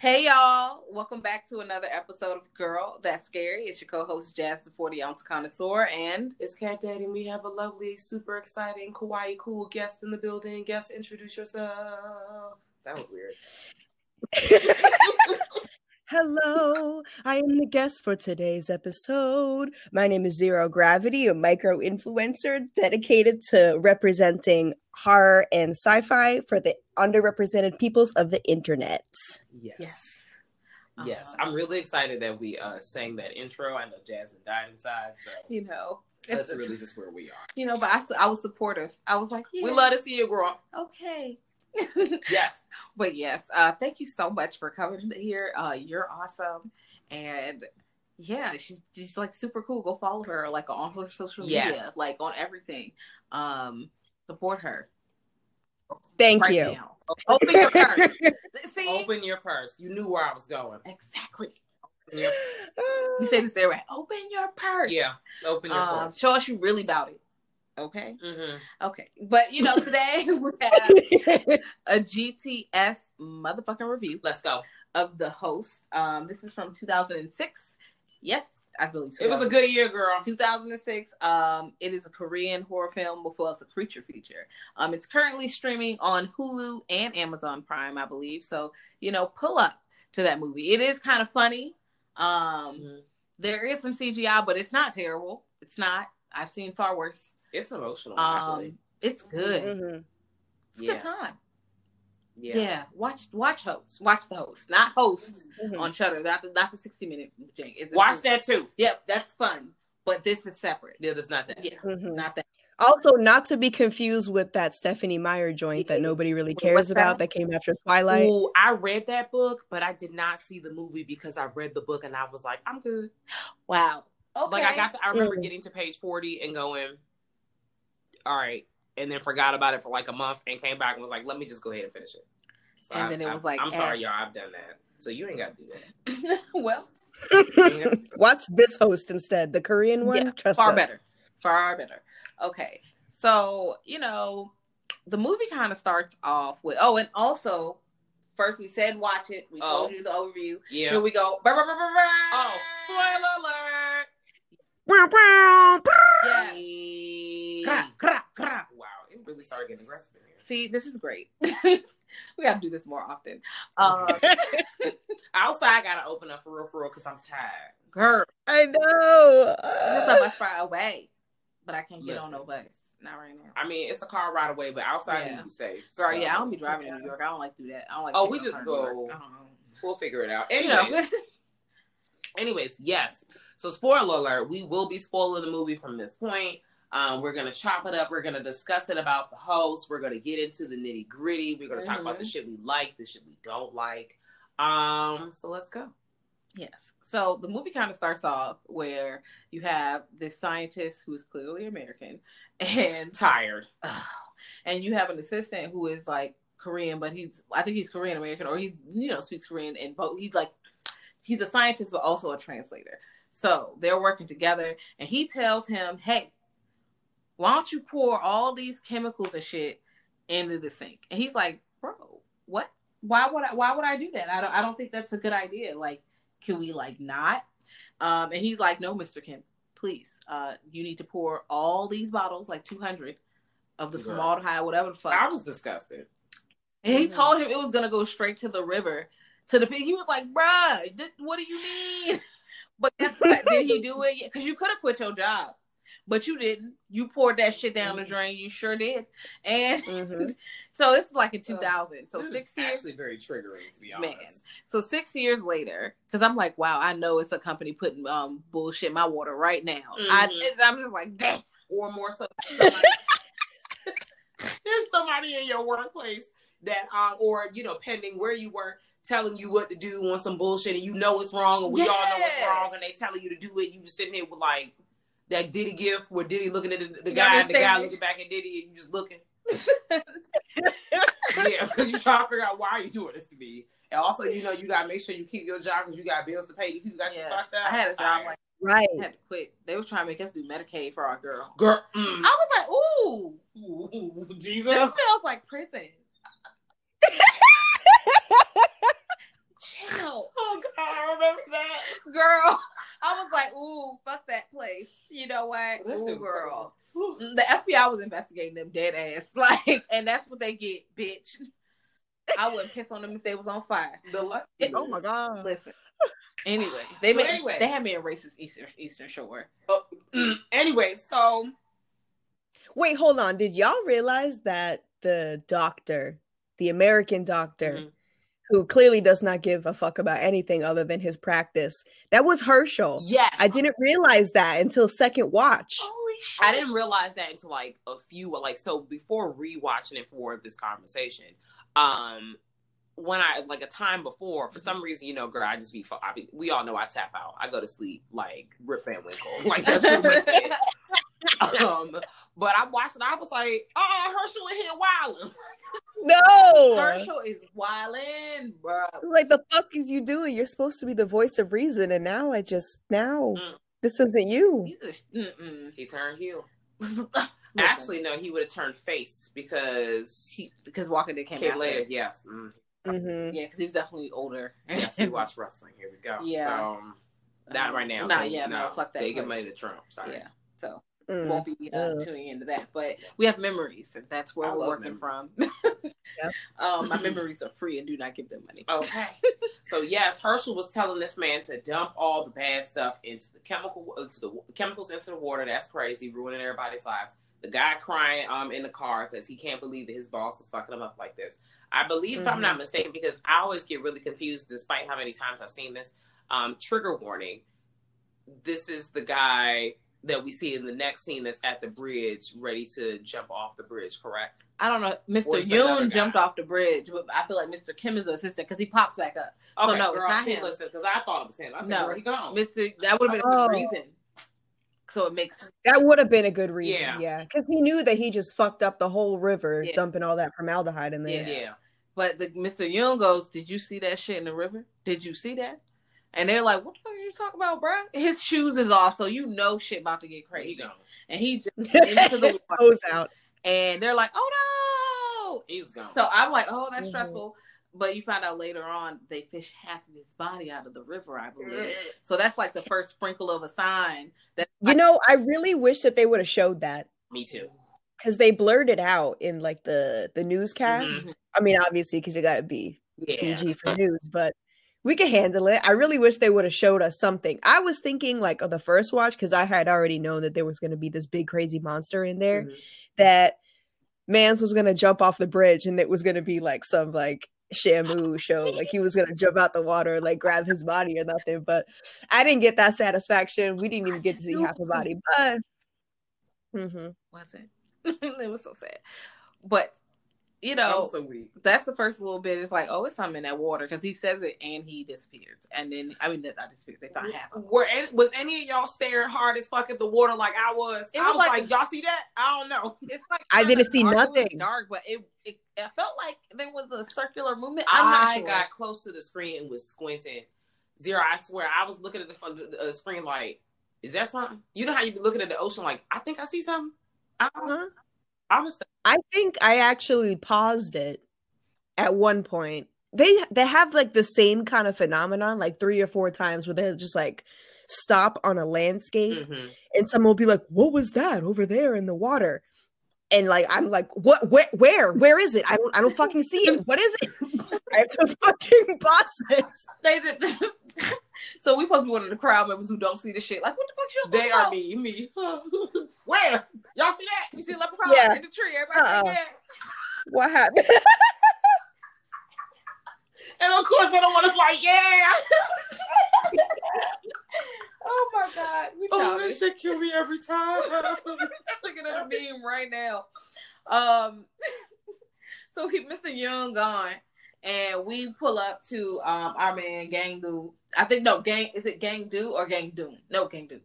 Hey y'all, welcome back to another episode of Girl That's Scary. It's your co-host Jazz, the 40 ounce connoisseur, and it's Cat Daddy, and we have a lovely, super exciting, kawaii, cool guest in the building. Guest, introduce yourself. That was weird. Hello, I am the guest for today's episode. My name is Xero Gravity, a micro influencer dedicated to representing horror and sci fi for the underrepresented peoples of the internet. Yes. Yes. yes. Uh-huh. I'm really excited that we uh, sang that intro. I know Jasmine died inside, so you know that's really just where we are. You know, but I, I was supportive. I was like, yeah. we love to see you grow. Okay. Yes. But yes, uh, thank you so much for coming here. Uh, you're awesome. And yeah, she's she's like super cool. Go follow her like on her social yes. media, like on everything. Um, support her. Thank right you. Now. Open your purse. See? Open your purse. You knew where I was going. Exactly. You say this there, right? Open your purse. Yeah. Open your um, purse. Show us you really about it. Okay. Mm-hmm. Okay. But you know, today we have a GTS motherfucking review. Let's go. Of the host. Um, this is from 2006. Yes, I believe. It was a good year, girl. 2006. Um, it is a Korean horror film before it's a creature feature. Um, it's currently streaming on Hulu and Amazon Prime, I believe. So, you know, pull up to that movie. It is kind of funny. Um, mm-hmm. there is some CGI, but it's not terrible. It's not. I've seen far worse. It's emotional. Um, it's good. Mm-hmm. It's yeah. good time. Yeah. yeah. watch watch host, watch the host, not host mm-hmm. on Shudder. Not the not the sixty minute. Watch is, that too. Yep, that's fun. But this is separate. Yeah, that's not that. Yeah, mm-hmm. not that. Also, not to be confused with that Stephenie Meyer joint that nobody really cares about that? that came after Twilight. Ooh, I read that book, but I did not see the movie because I read the book and I was like, I'm good. Wow. Okay. Like I got to, I remember mm. getting to page forty and going, all right, and then forgot about it for like a month and came back and was like, let me just go ahead and finish it. So and I, then it was like, I'm sorry, eh. y'all, I've done that. So you ain't got to do that. well, watch this host instead, the Korean one. Yeah, Trust far us. better, far better. Okay, so you know, the movie kind of starts off with oh, and also first we said watch it. We oh. told you the overview. Yeah. Here we go. Oh, spoiler alert! Yeah. Wow, it really started getting aggressive in here. See, this is great. we gotta do this more often. Um, outside, I gotta open up for real, for real, because I'm tired. Girl, I know. It's not much far away, but I can't get on no bus. Not right now. I mean, it's a car ride away, but outside yeah. you be safe. Girl, so. yeah, I don't be driving in New York. I don't like to do that. I don't like. Oh, we just go. We'll figure it out. Anyways, anyways, yes. So, spoiler alert: we will be spoiling the movie from this point. Um, we're gonna chop it up. We're gonna discuss it about the host. We're gonna get into the nitty gritty. We're gonna mm-hmm. talk about the mm-hmm. shit we like, the shit we don't like. Um, so let's go. Yes. So the movie kind of starts off where you have this scientist who's clearly American and tired, and you have an assistant who is like Korean, but he's I think he's Korean American or he's you know speaks Korean and both he's like he's a scientist but also a translator. So they're working together, and he tells him, "Hey, why don't you pour all these chemicals and shit into the sink?" And he's like, "Bro, what? Why would I? Why would I do that? I don't. I don't think that's a good idea. Like, can we like not?" Um, and he's like, "No, Mister Kim, please. Uh, you need to pour all these bottles, like two hundred, of the Girl. formaldehyde, whatever the fuck." I was disgusted. And he Mhm. told him it was gonna go straight to the river, to the pig. He was like, "Bruh, th- what do you mean?" But guess what? Did he do it? Because you could have quit your job, but you didn't. You poured that shit down the drain. You sure did. And Mhm. so this is like in 2000. So This six years. actually very triggering, to be Man. honest. So six years later, because I'm like, wow, I know it's a company putting um bullshit in my water right now. I, Mhm. it's- I'm just like, damn. Or more so, somebody- there's somebody in your workplace that, um, or you know, pending where you work, telling you what to do on some bullshit, and you know it's wrong, and we all know it's wrong, and they telling you to do it. You just sitting here with like that Diddy gift, where Diddy looking at the, the guy, and the guy looking back at Diddy, and you just looking. yeah, because you trying to figure out why are you doing this to me. And also, you know, you gotta make sure you keep your job because you got bills to pay. You see, you got your Yes. fucked up. I had a job Tired. like Right. I had to quit. They was trying to make us do Medicaid for our girl. girl. Mm. I was like, ooh, Ooh, this Jesus. smells like prison. Chill, Oh God, I remember that. girl. I was like, ooh, fuck that place. You know what? That shit Ooh, girl. Whew. Mm, The FBI was investigating them dead ass. Like, and that's what they get, bitch. I wouldn't piss on them if they was on fire. The luck. oh my god. Listen. Anyway, they So made, anyway. they had me in racist Eastern Eastern Shore. Oh, mm. anyway, so Wait, hold on. Did y'all realize that the doctor, the American doctor, Mhm. Who clearly does not give a fuck about anything other than his practice, that was Hershel. yes, I didn't realize that until second watch. Holy shit! I didn't realize that until like a few like so before rewatching it for this conversation. Um when I like a time before, for some reason, you know, girl, I just be, I be we all know I tap out. I go to sleep like Rip Van Winkle. Like that's pretty much it. Um, but I watched it. I was like, oh, Hershel in here wilding. No. Hershel is wildin', bro. Like the fuck is you doing? You're supposed to be the voice of reason, and now I just now Mm. this isn't you. He's a. He turned heel. Actually, no, he would have turned face because he, because Walking Dead came, came later. Yes, mm. hmm Yeah, because he was definitely older. yes, we watched wrestling. Here we go. Yeah. So not right now. Nah, 'cause, yeah, no, fuck that They give place. money to Trump. Sorry. Yeah, so Mm. won't be uh, Mm. tuning into that. But we have memories, and that's where I we're working memories. from. Yep. um, my memories are free and do not give them money. Okay. so yes, Hershel was telling this man to dump all the bad stuff into the chemical into the chemicals into the water. That's crazy, ruining everybody's lives. The guy crying um in the car because he can't believe that his boss is fucking him up like this. I believe, if I'm not mistaken, because I always get really confused, despite how many times I've seen this. Um, trigger warning. This is the guy that we see in the next scene that's at the bridge, ready to jump off the bridge. Correct? I don't know. Mr. it's Yoon jumped off the bridge, but I feel like Mr. Kim is the assistant because he pops back up. So Okay, no, girl, it's not see, him. Listen, because I thought it was him. I said, No. where he gone? Mr. That would have been a Oh. good reason. So it makes That would have been a good reason. Yeah. Yeah, because he knew that he just fucked up the whole river, Yeah. dumping all that formaldehyde in there. Yeah. yeah. But the Mr. Yoon goes, "Did you see that shit in the river? Did you see that?" And they're like, "What the fuck are you talking about, bro?" His shoes is off, so you know shit about to get Where he crazy. And he just into the water, Goes out. and they're like, "Oh no!" He was gone. no!" So I'm like, "Oh, that's Mhm. stressful." But you find out later on they fish half of his body out of the river, I believe. So that's like the first sprinkle of a sign that You know, I really wish that they would have showed that Me too. because they blurred it out in like the the newscast. Mhm. I mean, obviously, because you got to be Yeah. PG for news, but we can handle it. I really wish they would have showed us something. I was thinking like of the first watch because I had already known that there was going to be this big crazy monster in there Mhm. that Mans was going to jump off the bridge and it was going to be like some like Shamu show, like he was going to jump out the water, and, like grab his body or nothing. But I didn't get that satisfaction. We didn't even get to see half it the body, but. mm-hmm. wasn't. it was so sad. But you know, so weak. that's the first little bit. It's like, oh, it's something in that water because he says it and he disappears. And then, I mean, not disappears. They find half of. Were any, was any of y'all staring hard as fuck at the water like I was? It I was was like- like, y'all see that? I don't know. It's like I didn't see dark. Nothing. dark, but it, it it felt like there was a circular movement. I'm not I sure. got close to the screen and was squinting Xero, I swear, I was looking at the, the uh, screen like, is that something? You know how you be looking at the ocean like, I think I see something. Uh-huh. I was. I think I actually paused it at one point. They they have like the same kind of phenomenon like three or four times where they're just like stop on a landscape mm-hmm. and someone will be like, "What was that over there in the water?" And like I'm like, "What? Where? Where? Where is it? I don't. I don't fucking see it. What is it?" I have to fucking pause it. They did. So we supposed to be one of the crowd members who don't see the shit. Like, what the fuck you? They are me. Me. Where? Y'all see that? You see leprechaun yeah. in the tree? Everybody. Uh-uh. What happened? and of course, the one is like, yeah. oh my god, we oh, that shit kill me every time. Looking at the meme right now. Um, so he Mr. Young gone, and we pull up to um our man Gang Do. I think no Gang is it Gang Do or Gang Doom? No Gang Do.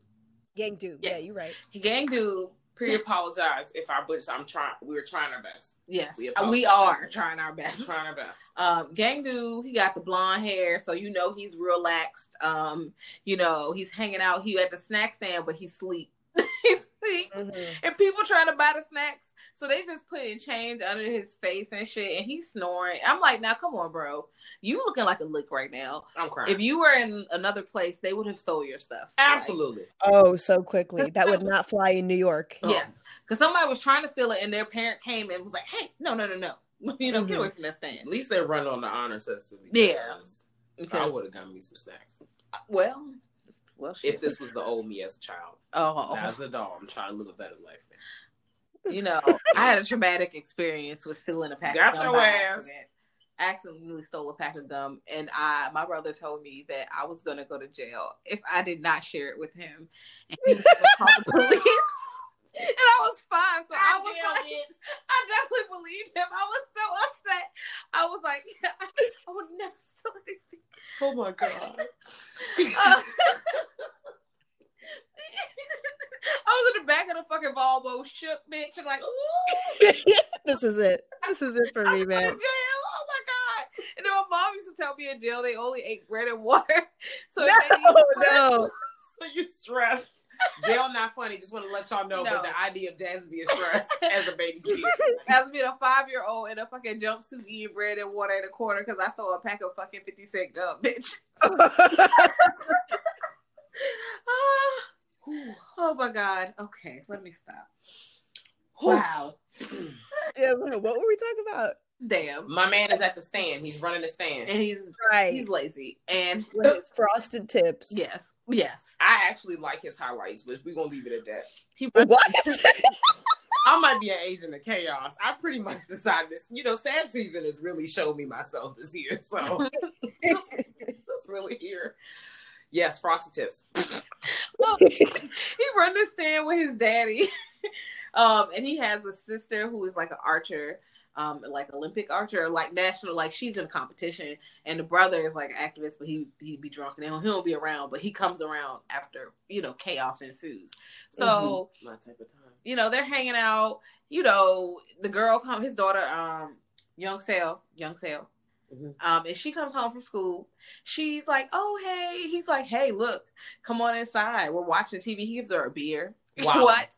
Gang Do. Yes. Yeah, you're right. Gang Do pre apologize if I butchered. I'm trying. We were trying our best. Yes, we, we are trying our best. Trying our best. Um, Gang dude, he got the blonde hair, so you know he's relaxed. Um, you know he's hanging out. He at the snack stand, but he's sleep. he's sleep, mm-hmm. and people trying to buy the snacks. So they just putting change under his face and shit, and he's snoring. I'm like, now come on, bro. You looking like a lick right now. I'm crying. If you were in another place, they would have stole your stuff. Absolutely. Like, oh, so quickly. That would not fly in New York. Yes. Because somebody was trying to steal it, and their parent came and was like, hey, no, no, no, no. You know, mm-hmm. get away from that stand. At least they run on the honor system. Yeah. Because I would have gotten me some snacks. Well, well, shit. if this was the old me as a child, oh, as an adult, I'm trying to live a better life. Man you know, I had a traumatic experience with stealing a pack Got of gum. Your ass. I accidentally stole a pack of gum, and I my brother told me that I was gonna go to jail if I did not share it with him, and he was call the police. and I was five, so I, I was like, it. I definitely believed him. I was so upset. I was like, I would never steal anything. Oh my god. uh, I was in the back of the fucking Volvo, shook bitch, and like, ooh. this is it. This is it for me, man. jail. Oh my god! And then my mom used to tell me in jail they only ate bread and water. So no, no. so you stressed. Jail not funny. Just want to let y'all know, no. but the idea of Jazz being stressed as a baby kid, as being a five year old in a fucking jumpsuit eating bread and water in a corner because I saw a pack of fucking fifty cent gum, bitch. Ah. Oh my god. Okay, let me stop. Wow. yeah, what were we talking about? Damn. My man is at the stand. He's running the stand. And he's right. He's lazy. And with his frosted tips. Yes. Yes. I actually like his highlights, but we're gonna leave it at that. He what? I might be an agent of chaos. I pretty much decided this. You know, sad season has really showed me myself this year. So that's really here. Yes, frosted tips. well, he run the stand with his daddy. um, and he has a sister who is like an archer, um, like Olympic archer, like national, like she's in competition. And the brother is like an activist, but he he'd be drunk and he don't be around, but he comes around after you know chaos ensues. So mm-hmm. my type of time. You know, they're hanging out. You know, the girl come, his daughter, um, Young Sale, Young Sale, Mm-hmm. Um, and she comes home from school. She's like, "Oh, hey." He's like, "Hey, look, come on inside. We're watching TV." He gives her a beer. Wow. what?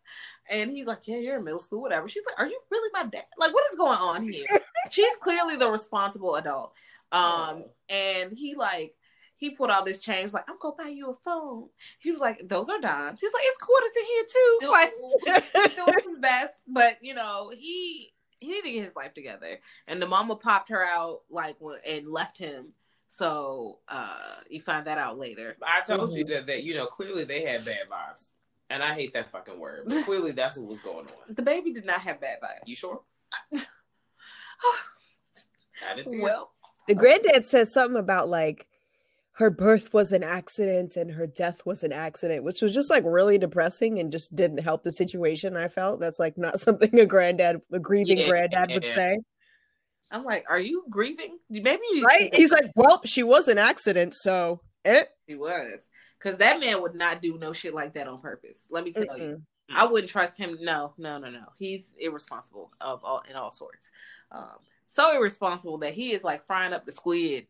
And he's like, "Yeah, you're in middle school, whatever." She's like, "Are you really my dad? Like, what is going on here?" She's clearly the responsible adult. Um, oh. and he like he pulled out this change, like, I'm gonna buy you a phone. He was like, Those are dimes. He's like, It's quarters in here too. Like doing his best. But you know, he he needed to get his life together. And the mama popped her out like and left him. So uh you find that out later. I told mm-hmm. you that that you know clearly they had bad vibes. And I hate that fucking word. But clearly that's what was going on. The baby did not have bad vibes. You sure? I didn't see well, it. the granddad says something about like her birth was an accident and her death was an accident, which was just like really depressing and just didn't help the situation. I felt that's like not something a granddad, a grieving yeah, granddad would say. I'm like, are you grieving? Maybe you right. He's like, well, she was an accident, so it. He was because that man would not do no shit like that on purpose. Let me tell mm you, I wouldn't trust him. No, no, no, no. He's irresponsible of all in all sorts. Um, so irresponsible that he is like frying up the squid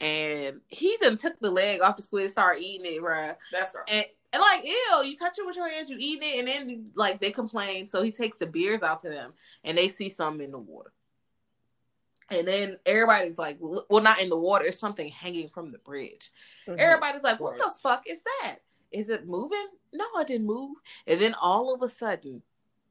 and he then took the leg off the squid, and started eating it, bruh. That's right. And, and like, ew, you touch it with your hands, you eat it, and then like they complain. So he takes the beers out to them, and they see something in the water. And then everybody's like, well, not in the water, it's something hanging from the bridge. Mm-hmm. Everybody's like, what the fuck is that? Is it moving? No, it didn't move. And then all of a sudden,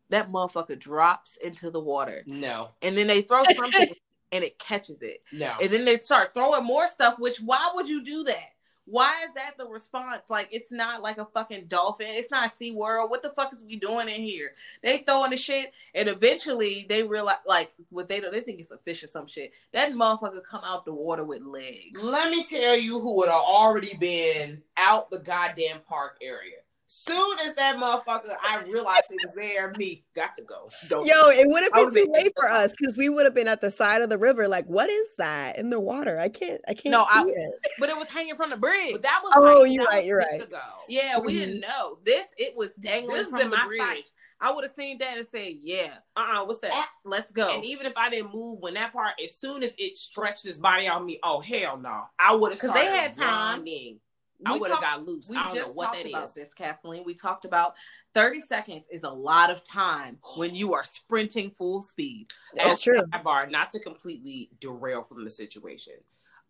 that motherfucker drops into the water. No. And then they throw something and it catches it. No. And then they start throwing more stuff, which why would you do that? Why is that the response? Like it's not like a fucking dolphin. It's not Sea World. What the fuck is we doing in here? They throwing the shit, and eventually they realize like what they do. They think it's a fish or some shit. That motherfucker come out the water with legs. Let me tell you who would have already been out the goddamn park area. Soon as that motherfucker, I realized it was there. Me got to go. Don't Yo, it would have been too late for us because we would have been at the side of the river. Like, what is that in the water? I can't. I can't no, see I, it. But it was hanging from the bridge. But that was. Oh, you're right. You're right. Yeah, mm-hmm. we didn't know this. It was dangling this from the bridge. Sight. I would have seen that and said, "Yeah, uh, uh-uh, what's that? Ah, let's go." And even if I didn't move when that part, as soon as it stretched its body on me, oh hell no, I would have. Because they had time. Running. I would have got loose. I don't know what that is. This, Kathleen, we talked about 30 seconds is a lot of time when you are sprinting full speed. That's true. Bar, not to completely derail from the situation.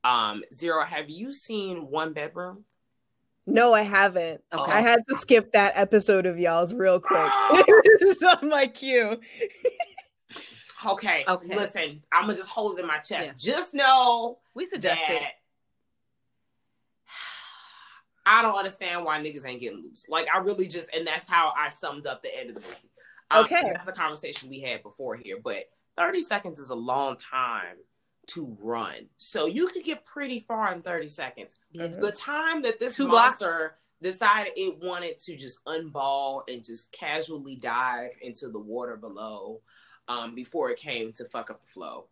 Um, Xero, have you seen One Bedroom? No, I haven't. Okay. I had to skip that episode of y'all's real quick. it's on my queue. okay. Okay. Listen, I'm gonna just hold it in my chest. Yeah. Just know we suggest that I don't understand why niggas ain't getting loose. Like I really just, and that's how I summed up the end of the movie. Um, okay, that's a conversation we had before here, but 30 seconds is a long time to run. So you could get pretty far in 30 seconds. Mm-hmm. The time that this Two monster blocks. decided it wanted to just unball and just casually dive into the water below um, before it came to fuck up the flow.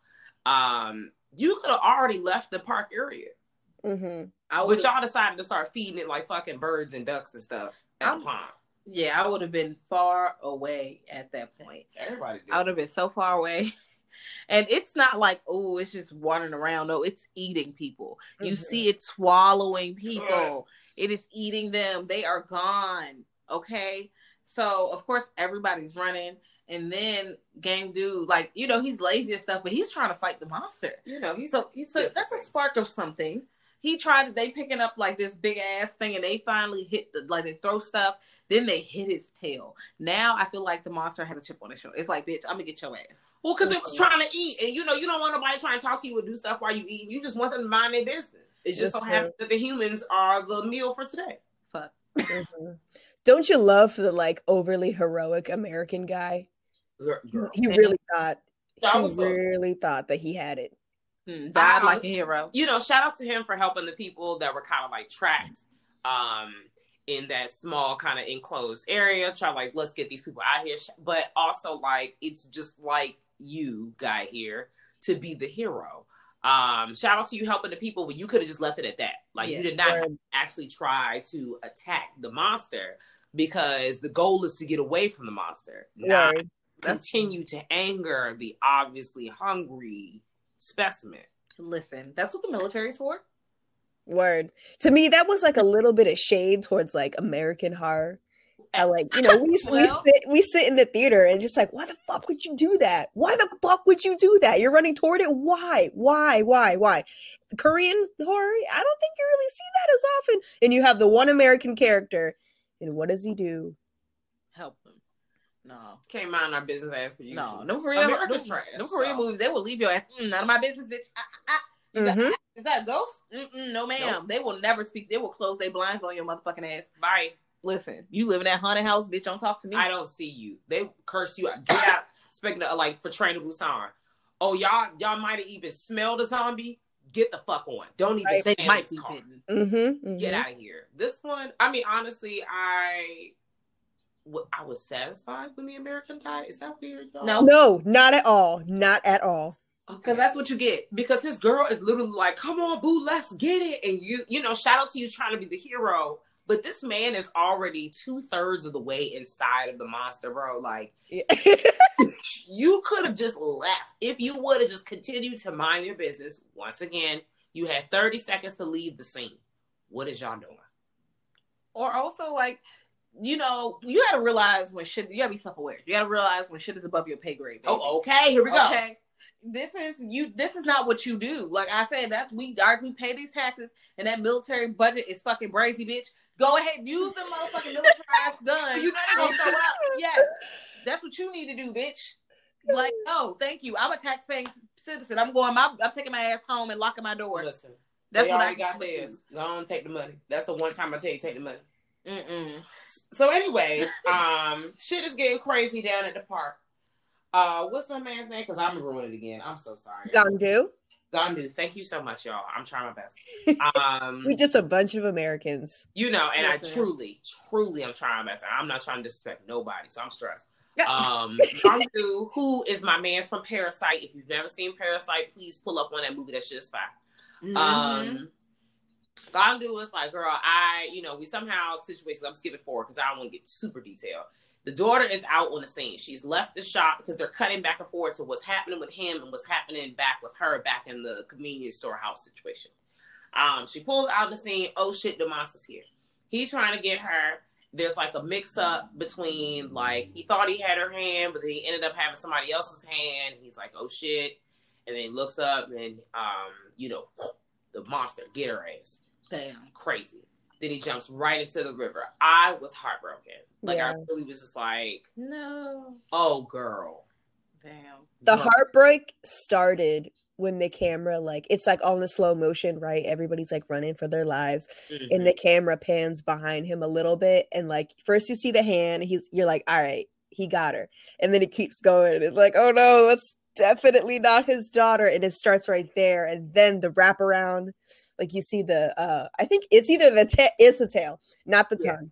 Um, you could have already left the park area. Mm-hmm. I but y'all decided to start feeding it like fucking birds and ducks and stuff at I'm, the pond. Yeah, I would have been far away at that point. Everybody, did. I would have been so far away. And it's not like, oh, it's just wandering around. No, it's eating people. Mm-hmm. You see it swallowing people. It is eating them. They are gone. Okay. So of course everybody's running. And then Gang Dude, like, you know, he's lazy and stuff, but he's trying to fight the monster. You know, he's so he's so that's a spark of something he tried they picking up like this big ass thing and they finally hit the like they throw stuff then they hit his tail. Now i feel like the monster had a chip on his shoulder. It's like bitch i'm gonna get your ass. Well because it was trying to eat and you know you don't want nobody trying to talk to you and do stuff while you eat you just want them to mind their business. It just so happens that the humans are the meal for today. Fuck. Mm-hmm. don't you love the like overly heroic american guy? Girl. he really thought he really thought that he had it Mm, died um, like a hero. You know, shout out to him for helping the people that were kind of like trapped um, in that small kind of enclosed area. Try like, let's get these people out here. But also like, it's just like you guy here to be the hero. Um, shout out to you helping the people, but you could have just left it at that. Like yeah, you did not actually try to attack the monster because the goal is to get away from the monster, not right. continue to anger the obviously hungry specimen. Listen, that's what the military's for. Word. To me, that was like a little bit of shade towards like American horror. I like, you know, we, well, we sit we sit in the theater and just like, why the fuck would you do that? Why the fuck would you do that? You're running toward it. Why? Why? Why? Why? Korean horror, I don't think you really see that as often. And you have the one American character, and what does he do? Help them. No, can't mind our business ass for you. No, no Korean, America's no, trash. No Korean so. movies, they will leave your ass. Mm, none of my business, bitch. Ah, ah. ah. Mm-hmm. Got, is that a ghost? Mm-mm, no, ma'am. Nope. They will never speak. They will close their blinds on your motherfucking ass. Bye. Listen, you live in that haunted house, bitch. Don't talk to me. I don't see you. They curse you out. Get out. Speaking of like for Train to Busan. Oh, y'all, y'all might have even smelled a zombie. Get the fuck on. Don't even. Right. They might be hidden. Mm-hmm, mm-hmm. Get out of here. This one. I mean, honestly, I I was satisfied when the American died. Is that weird? Y'all? No, no, not at all. Not at all. Because okay. that's what you get. Because his girl is literally like, "Come on, boo, let's get it." And you, you know, shout out to you trying to be the hero. But this man is already two thirds of the way inside of the monster, bro. Like, yeah. you could have just left if you would have just continued to mind your business. Once again, You had 30 seconds to leave the scene. What is y'all doing? Or also like, you know, you gotta realize when shit you gotta be self-aware. You gotta realize when shit is above your pay grade. baby. Oh, okay. Here we go. Okay. This is you. This is not what you do. Like I said, that's we we pay these taxes, and that military budget is fucking brazy, bitch. Go ahead, use the motherfucking militarized gun. You know they gonna show up. Yes, that's what you need to do, bitch. Like, oh, thank you. I'm a taxpaying citizen. I'm going. My, I'm taking my ass home and locking my door. Listen, That's what I got theirs. Go on, take the money. That's the one time I tell you take the money. Mm-mm. So, anyways, um, shit is getting crazy down at the park. Uh, what's my man's name? Because I'm gonna ruin it again. I'm so sorry. Gandu. Gandu. Thank you so much, y'all. I'm trying my best. Um, We just a bunch of Americans. you know, and Yes, I ma'am. truly, truly, I'm trying my best. I'm not trying to disrespect nobody, so I'm stressed. Um, Gandu, who is my man's from Parasite. If you've never seen Parasite, please pull up on that movie. That's just fine. Mm-hmm. Um, Gandu was like, girl, I, you know, we somehow situations. I'm skipping forward because I don't want to get super detailed. The daughter is out on the scene. She's left the shop because they're cutting back and forth to what's happening with him and what's happening back with her back in the convenience store house situation. Um, she pulls out the scene. Oh shit, the monster's here. He trying to get her. There's like a mix up between like he thought he had her hand, but he ended up having somebody else's hand. He's like, oh shit, and then he looks up and um, you know, the monster get her ass Damn. crazy. Then he jumps right into the river. I was heartbroken. Like I really was just like, No. oh girl. Damn. The Girl. heartbreak started when the camera, like, it's like on the slow motion, right? Everybody's like running for their lives, Mhm. and the camera pans behind him a little bit, and like first you see the hand, he's you're like, all right, he got her, and then it keeps going, and it's like, oh no, that's definitely not his daughter, and it starts right there, and then the wraparound, like you see the, uh, I think it's either the ta- it's the tail, not the Yeah. tongue.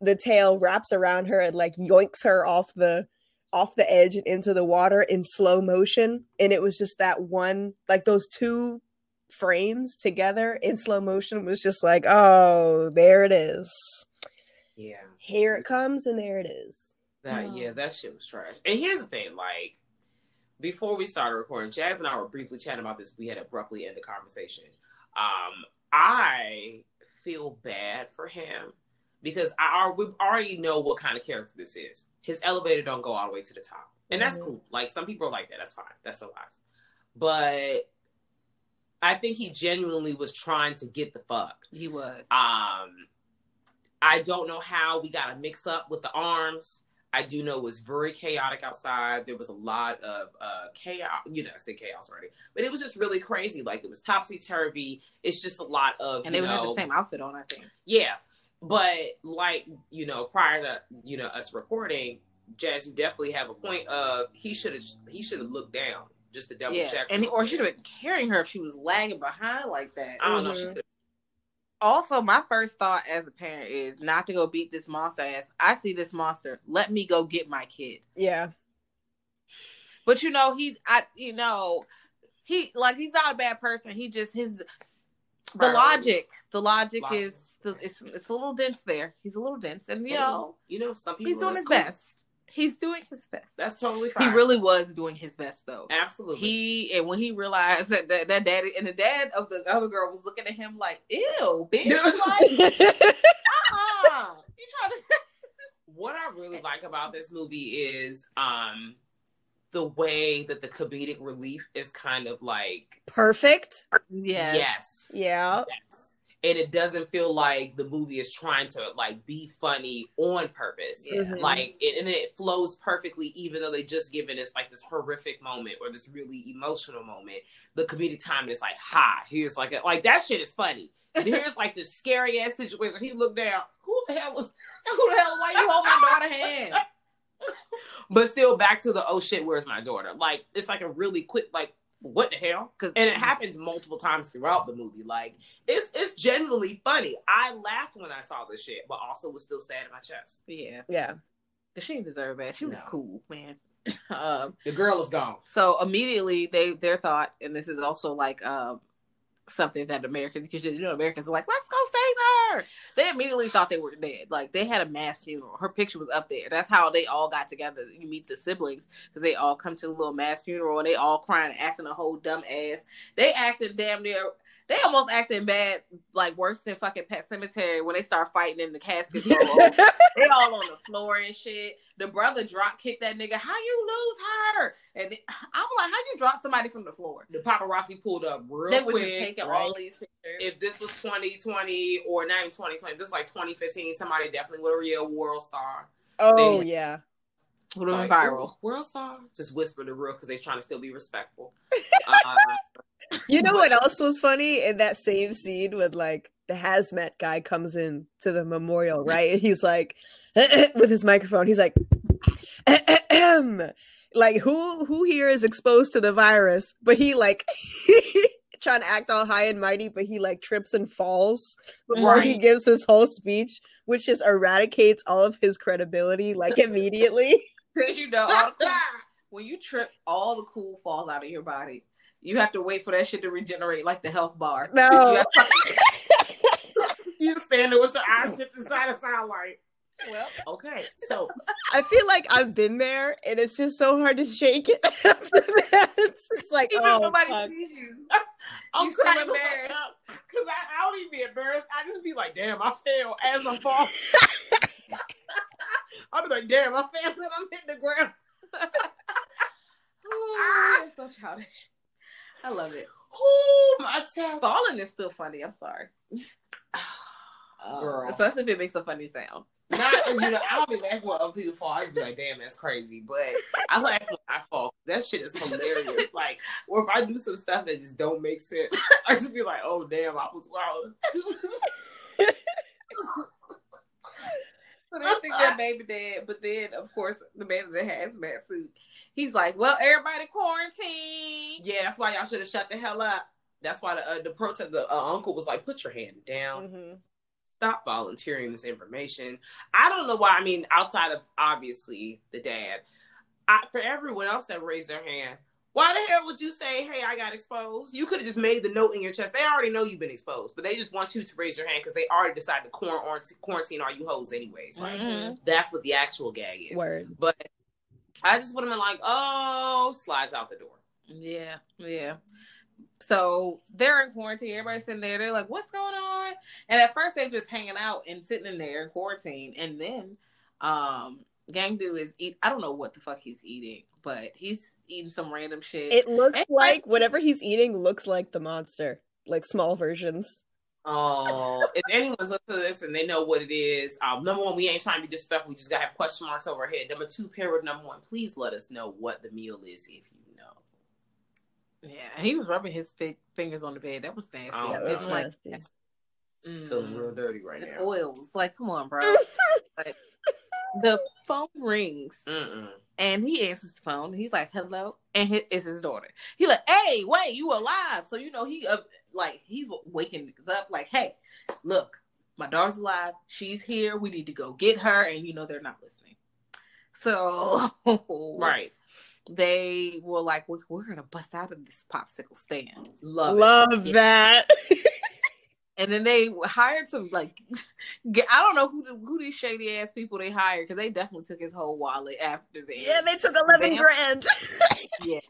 The tail wraps around her and like yoinks her off the off the edge and into the water in slow motion and it was just that one like those two frames together in slow motion was just like oh there it is yeah. here it comes and there it is That Oh. yeah, that shit was trash. And here's the thing, like before we started recording, Jazz and I were briefly chatting about this. We had abruptly end the conversation. Um, I feel bad for him because I are we already know what kind of character this is. His elevator don't go all the way to the top, and that's Mhm. cool. Like some people are like that. That's fine. That's their lives. But I think he genuinely was trying to get the fuck. He was. Um, I don't know how we got a mix up with the arms. I do know it was very chaotic outside. There was a lot of uh, chaos. You know, I said chaos already, but it was just really crazy. Like it was topsy turvy. It's just a lot of and they had know, the same outfit on, I think. yeah. But like you know, prior to you know us recording, Jazz, you definitely have a point of he should have he should have looked down just to double yeah. check. And or she'd have been carrying her if she was lagging behind like that. I don't know. She could- Also, my first thought as a parent is not to go beat this monster ass. I see this monster. Let me go get my kid. yeah But you know, he, I, you know, he like he's not a bad person. He just his the logic, the logic, Logic. is the, it's it's a little dense there. He's a little dense, and you know, you know, some people he's doing his cool. best. He's doing his best. That's totally fine. He really was doing his best though. absolutely. He and when he realized that that, that daddy and the dad of the other girl was looking at him like, "Ew, bitch!" like, uh-uh. you trying to? what I really like about this movie is um the way that the comedic relief is kind of like perfect Yeah, yes, yeah yes. And it doesn't feel like the movie is trying to like be funny on purpose. Yeah. Mhm. Like it, and it flows perfectly, even though they just given us like this horrific moment or this really emotional moment. The comedic timing is like, ha, here's like a, like that shit is funny. Here's like this scary ass situation. He looked down. Who the hell was? Who the hell? Why you hold my daughter hand? But still, back to the oh shit, where's my daughter? Like it's like a really quick like what the hell? Cause, And it happens multiple times throughout the movie. Like it's it's genuinely funny. I laughed when I saw this shit, but also was still sad in my chest. Yeah, yeah she didn't deserve that. She was No. cool, man. um, The girl is gone. so immediately they their thought, and this is also like um something that Americans because you know Americans are like, let's go save her. They immediately thought they were dead. Like they had a mass funeral. Her picture was up there. That's how they all got together. You meet the siblings because they all come to the little mass funeral and they all crying, acting a whole dumb ass. They acted damn near they almost acting bad, like worse than fucking Pet Sematary when they start fighting in the caskets. they all on the floor and shit. The brother drop kicked that nigga. How you lose her? And I'm like, how you drop somebody from the floor? The paparazzi pulled up real they quick. They was taking right? all these pictures. If this was 2020 or not even 2020, this was like 2015, somebody definitely would a real world star. Oh they, yeah. Would have been viral. World star. Just whisper the real because they're trying to still be respectful. uh, you know what else was funny in that same scene with like the hazmat guy comes in to the memorial, right? he's like with his microphone, he's like like who who here is exposed to the virus? But he like trying to act all high and mighty, but he like trips and falls before right. he gives his whole speech, which just eradicates all of his credibility like immediately. Because you know, all when you trip, all the cool falls out of your body. You have to wait for that shit to regenerate, like the health bar. No, you, you stand there with your eyes shifting side to side, like. Well, okay. So I feel like I've been there, and it's just so hard to shake it after that. It's like Even oh, nobody fuck. sees you. I'm so crying embarrassed because I, I don't even be embarrassed. I just be like, damn, I fell as I fall. I'll be like, damn, I fell and I'm hitting the ground. Ah. oh, you're so childish. I love it. Oh, my chest. Falling is still funny. I'm sorry. Uh, Girl. especially if it makes a funny sound. Not, you know, I don't be laughing when other people fall. I just be like, damn, that's crazy. But I laugh when I fall. That shit is hilarious. like, or if I do some stuff that just don't make sense, I just be like, oh, damn, I was wild. so they think that baby dead, but then of course the man in the hazmat suit, he's like, "Well, everybody quarantine." Yeah, that's why y'all should have shut the hell up. That's why the uh, the protest the uh, uncle was like, "Put your hand down." Mm-hmm. Stop volunteering this information. I don't know why. I mean, outside of obviously the dad, I, for everyone else that raised their hand, why the hell would you say, "Hey, I got exposed"? You could have just made the note in your chest. They already know you've been exposed, but they just want you to raise your hand because they already decided to quarantine, quarantine all you hoes anyways. Like mm-hmm. that's what the actual gag is. Word. But I just would have been like, "Oh," slides out the door. Yeah, yeah. So they're in quarantine. Everybody's sitting there. They're like, "What's going on?" And at first, they're just hanging out and sitting in there in quarantine. And then, um, Gang Dude is eat. I don't know what the fuck he's eating, but he's eating some random shit. It looks and like whatever he's eating looks like the monster, like small versions. Oh, if anyone's listening to this and they know what it is, um, number one, we ain't trying to be disrespectful. We just gotta have question marks over our head. Number two, parent number one, please let us know what the meal is if you know. Yeah, he was rubbing his fingers on the bed. That was nasty. Oh, I didn't like that. Mm. Feeling real dirty right it's now. Oil. It's like, come on, bro. but the phone rings. Mm-mm. And he answers the phone. He's like, "Hello," and it's his daughter. He like, "Hey, wait, you alive?" So you know he uh, like he's waking up. Like, "Hey, look, my daughter's alive. She's here. We need to go get her." And you know they're not listening. So right, they were like, "We're, we're gonna bust out of this popsicle stand." Love, love it. that. And then they hired some like I don't know who the, who these shady ass people they hired because they definitely took his whole wallet after that. Yeah, they took eleven van, grand. yeah,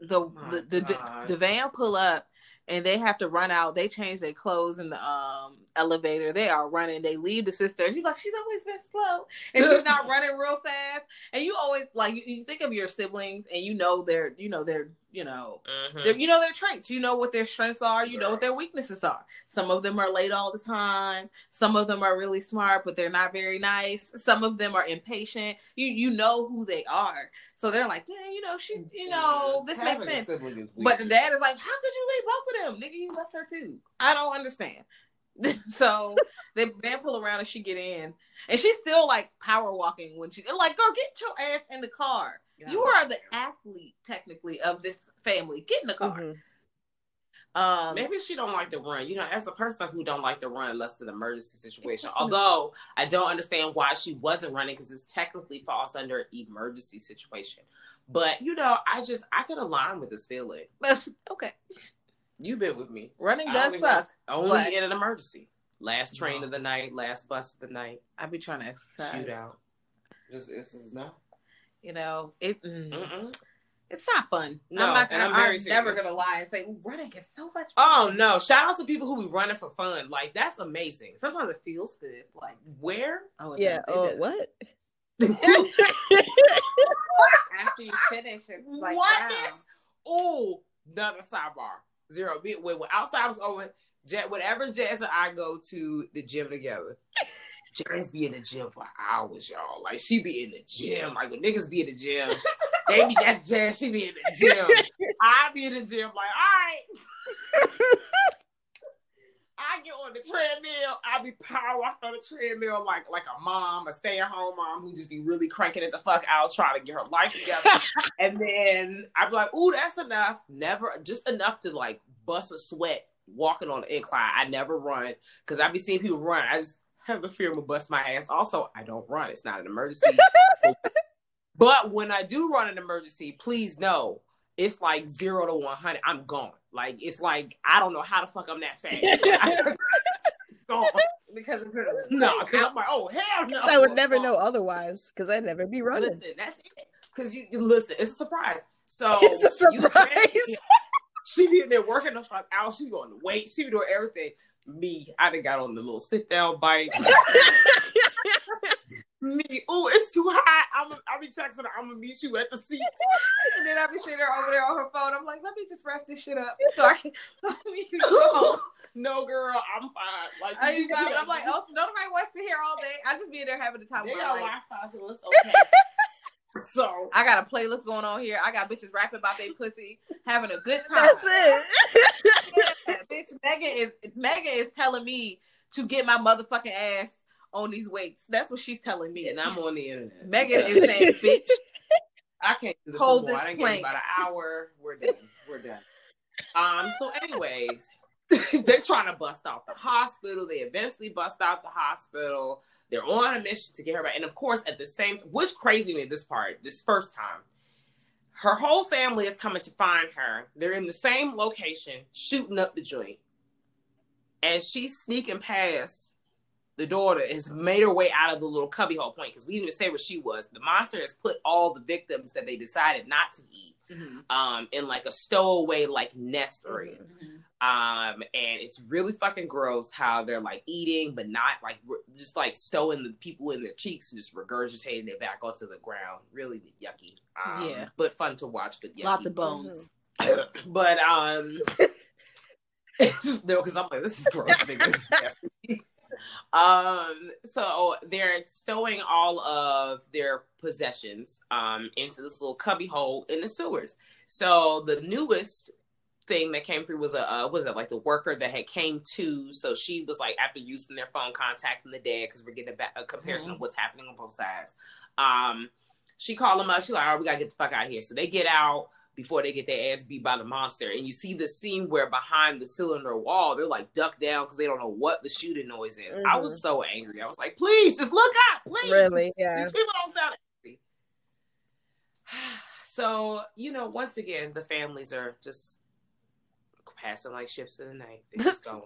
the oh the, the, the, the van pull up and they have to run out. They change their clothes in the um elevator. They are running. They leave the sister. And he's like, she's always been slow, and she's not running real fast. And you always like you, you, think of your siblings, and you know they're you know they're you know, mm-hmm. you know their traits. You know what their strengths are. You know what their weaknesses are. Some of them are late all the time. Some of them are really smart, but they're not very nice. Some of them are impatient. You you know who they are. So they're like, yeah, you know, she, you know, this Having makes sense. But the dad is like, how could you leave both of them, nigga? You left her too. I don't understand. so they van pull around and she get in, and she's still like power walking when she like, girl, get your ass in the car you are the athlete technically of this family. Get in the car. Mm-hmm. Um, Maybe she don't like to run. You know, as a person who don't like to run unless it's an emergency situation. Although I don't understand why she wasn't running because this technically falls under emergency situation. But you know, I just I could align with this feeling. okay, you've been with me. Running does suck. Only but... in an emergency. Last train no. of the night, last bus of the night. I be trying to exercise. shoot out. This, this is no. You know, it. Mm, it's not fun. No, I'm, not, and I'm I'm, never gonna lie and say running is so much. Fun. Oh no! Shout out to people who be running for fun. Like that's amazing. Sometimes it feels good. Like Where? oh it's Yeah. Oh, does. what? After you finish, it's like what? wow. Oh, another sidebar. Zero. When, when outside was over, Jet, whatever Jazz and I go to the gym together, Jazz be in the gym for hours, y'all. Like she be in the gym. Like when niggas be in the gym, they be that's Jazz. She be in the gym. I be in the gym. Like all right. Get on the treadmill. I be power walking on the treadmill like like a mom, a stay at home mom who just be really cranking it the fuck out, trying to get her life together. and then I be like, "Ooh, that's enough." Never, just enough to like bust a sweat walking on the incline. I never run because I be seeing people run. I just have a fear I'm gonna bust my ass. Also, I don't run. It's not an emergency. but when I do run an emergency, please know it's like zero to one hundred. I'm gone. Like it's like I don't know how the fuck I'm that fast. gone. because of adrenaline. No, because I'm like, oh hell no. I would never know otherwise because I'd never be running. Listen, that's it. Because you you- listen, it's a surprise. So It's a you- surprise. she be in there working the fuck out. She be going to weight. She be doing everything. Me, I done got on the little sit down bike. Me, oh, it's too hot. I'm I be texting her. I'm gonna meet you at the seats. And then I be sitting there over there on her phone. I'm like, let me just wrap this shit up so I can so we can go home. no, girl, I'm fine. Like I you be fine. get- I'm like, oh, nobody wants to hear all day. I just be in there having the time they of my got. Wi-Fi, so it's okay. so I got a playlist going on here. I got bitches rapping about their pussy, having a good time. That's it. Yeah, bitch, Megan is Megan is telling me to get my motherfucking ass on these weights. That's what she's telling me. and I'm on the internet. Megan is saying, bitch, I can't do this Hold no more. this I didn't plank. get about an hour. We're done. We're done. Um. So, anyways, they're trying to bust out the hospital. They eventually bust out the hospital. They're on a mission to get her back, and of course, at the same, which crazy me this part, this first time, her whole family is coming to find her. They're in the same location, shooting up the joint, and she's sneaking past. The daughter has made her way out of the little cubbyhole point because we didn't even say where she was. The monster has put all the victims that they decided not to eat um in like a stowaway like nest area. Um, and it's really fucking gross how they're like eating, but not like just like stowing the people in their cheeks and just regurgitating it back onto the ground. Really yucky. Um, Yeah. but fun to watch. But yucky. Lots of bones. but um, it's just no, because I'm like, this is gross, nigga. This is nasty. um, so they're stowing all of their possessions um into this little cubby hole in the sewers. So the newest thing that came through was a uh, was it like the worker that had came to so she was like after using their phone contacting the dad because we're getting a, a comparison of what's happening on both sides um she called them up she's like all right we gotta get the fuck out of here so they get out before they get their ass beat by the monster. And you see the scene where behind the cylinder wall they're like ducked down because they don't know what the shooting noise is. I was mm-hmm. so angry. I was like please just look up please. Really? Yeah. these people don't sound angry. So you know once again the families are just passing like ships in the night. They're just going.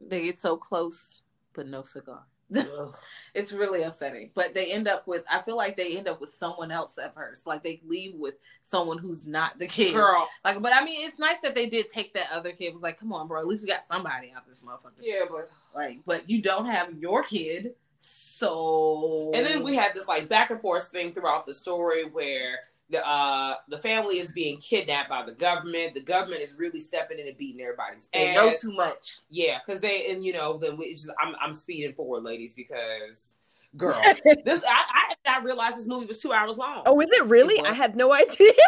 They get so close, but no cigar. It's really upsetting. But they end up with I feel like they end up with someone else at first. Like they leave with someone who's not the kid. girl Like but I mean it's nice that they did take that other kid. It was like, come on, bro, at least we got somebody out this motherfucker. yeah but Like, but you don't have your kid. So And then we have this like back and forth thing throughout the story where the uh the family is being kidnapped by the government. The government is really stepping in and beating everybody's they ass. know too much. Yeah, because they and you know then we just I'm I'm speeding forward, ladies, because girl, this I I did not realize this movie was two hours long. Oh, is it really? I had no idea.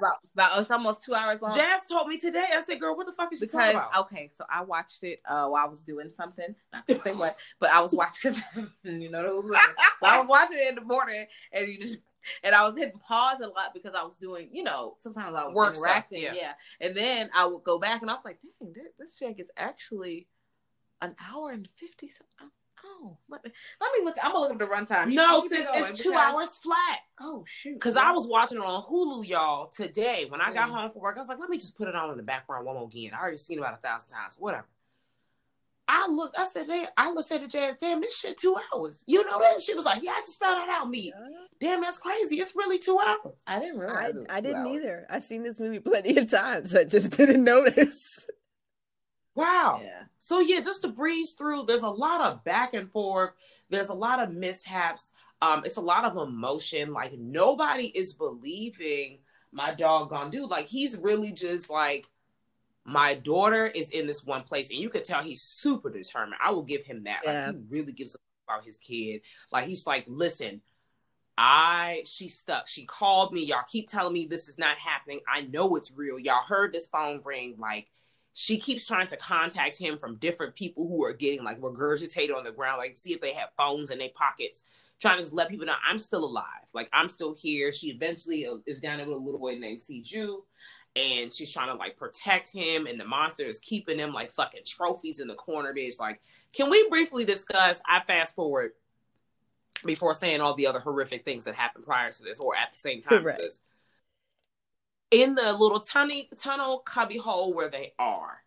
About, about it's almost two hours long. Jazz told me today. I said, "Girl, what the fuck is you talking about?" okay, so I watched it uh, while I was doing something. Not to say what, but I was watching because you know who. So I was watching it in the morning, and you just and I was hitting pause a lot because I was doing, you know, sometimes I was Work stuff, interacting, yeah. yeah. And then I would go back, and I was like, dang, this, this check is actually an hour and fifty. some- Oh, let me let me look. I'm gonna look at the runtime. No, sis, it's two because- hours flat. Oh shoot! Because I was watching it on Hulu, y'all, today. When I got Mm. home from work, I was like, let me just put it on in the background one more again. I already seen it about a thousand times. Whatever. I I looked, I said, damn, I looked at the jazz, damn, this shit two hours. You know that? She was like, yeah, I just found that out me. Damn, that's crazy. It's really two hours. I didn't realize. I, I didn't hours. either. I've seen this movie plenty of times. I just didn't notice. Wow. Yeah. So yeah, just to breeze through, there's a lot of back and forth. There's a lot of mishaps. Um, it's a lot of emotion. Like nobody is believing my doggone dude. Like he's really just like my daughter is in this one place, and you could tell he's super determined. I will give him that. Yeah. Like he really gives about his kid. Like he's like, listen, I she's stuck. She called me. Y'all keep telling me this is not happening. I know it's real. Y'all heard this phone ring. Like she keeps trying to contact him from different people who are getting like regurgitated on the ground, like see if they have phones in their pockets, trying to let people know I'm still alive. Like I'm still here. She eventually uh, is down there with a little boy named Siju and she's trying to like protect him and the monster is keeping him like fucking trophies in the corner bitch. Like can we briefly discuss i fast forward before saying all the other horrific things that happened prior to this or at the same time right. as this. In the little tiny tunnel cubby hole where they are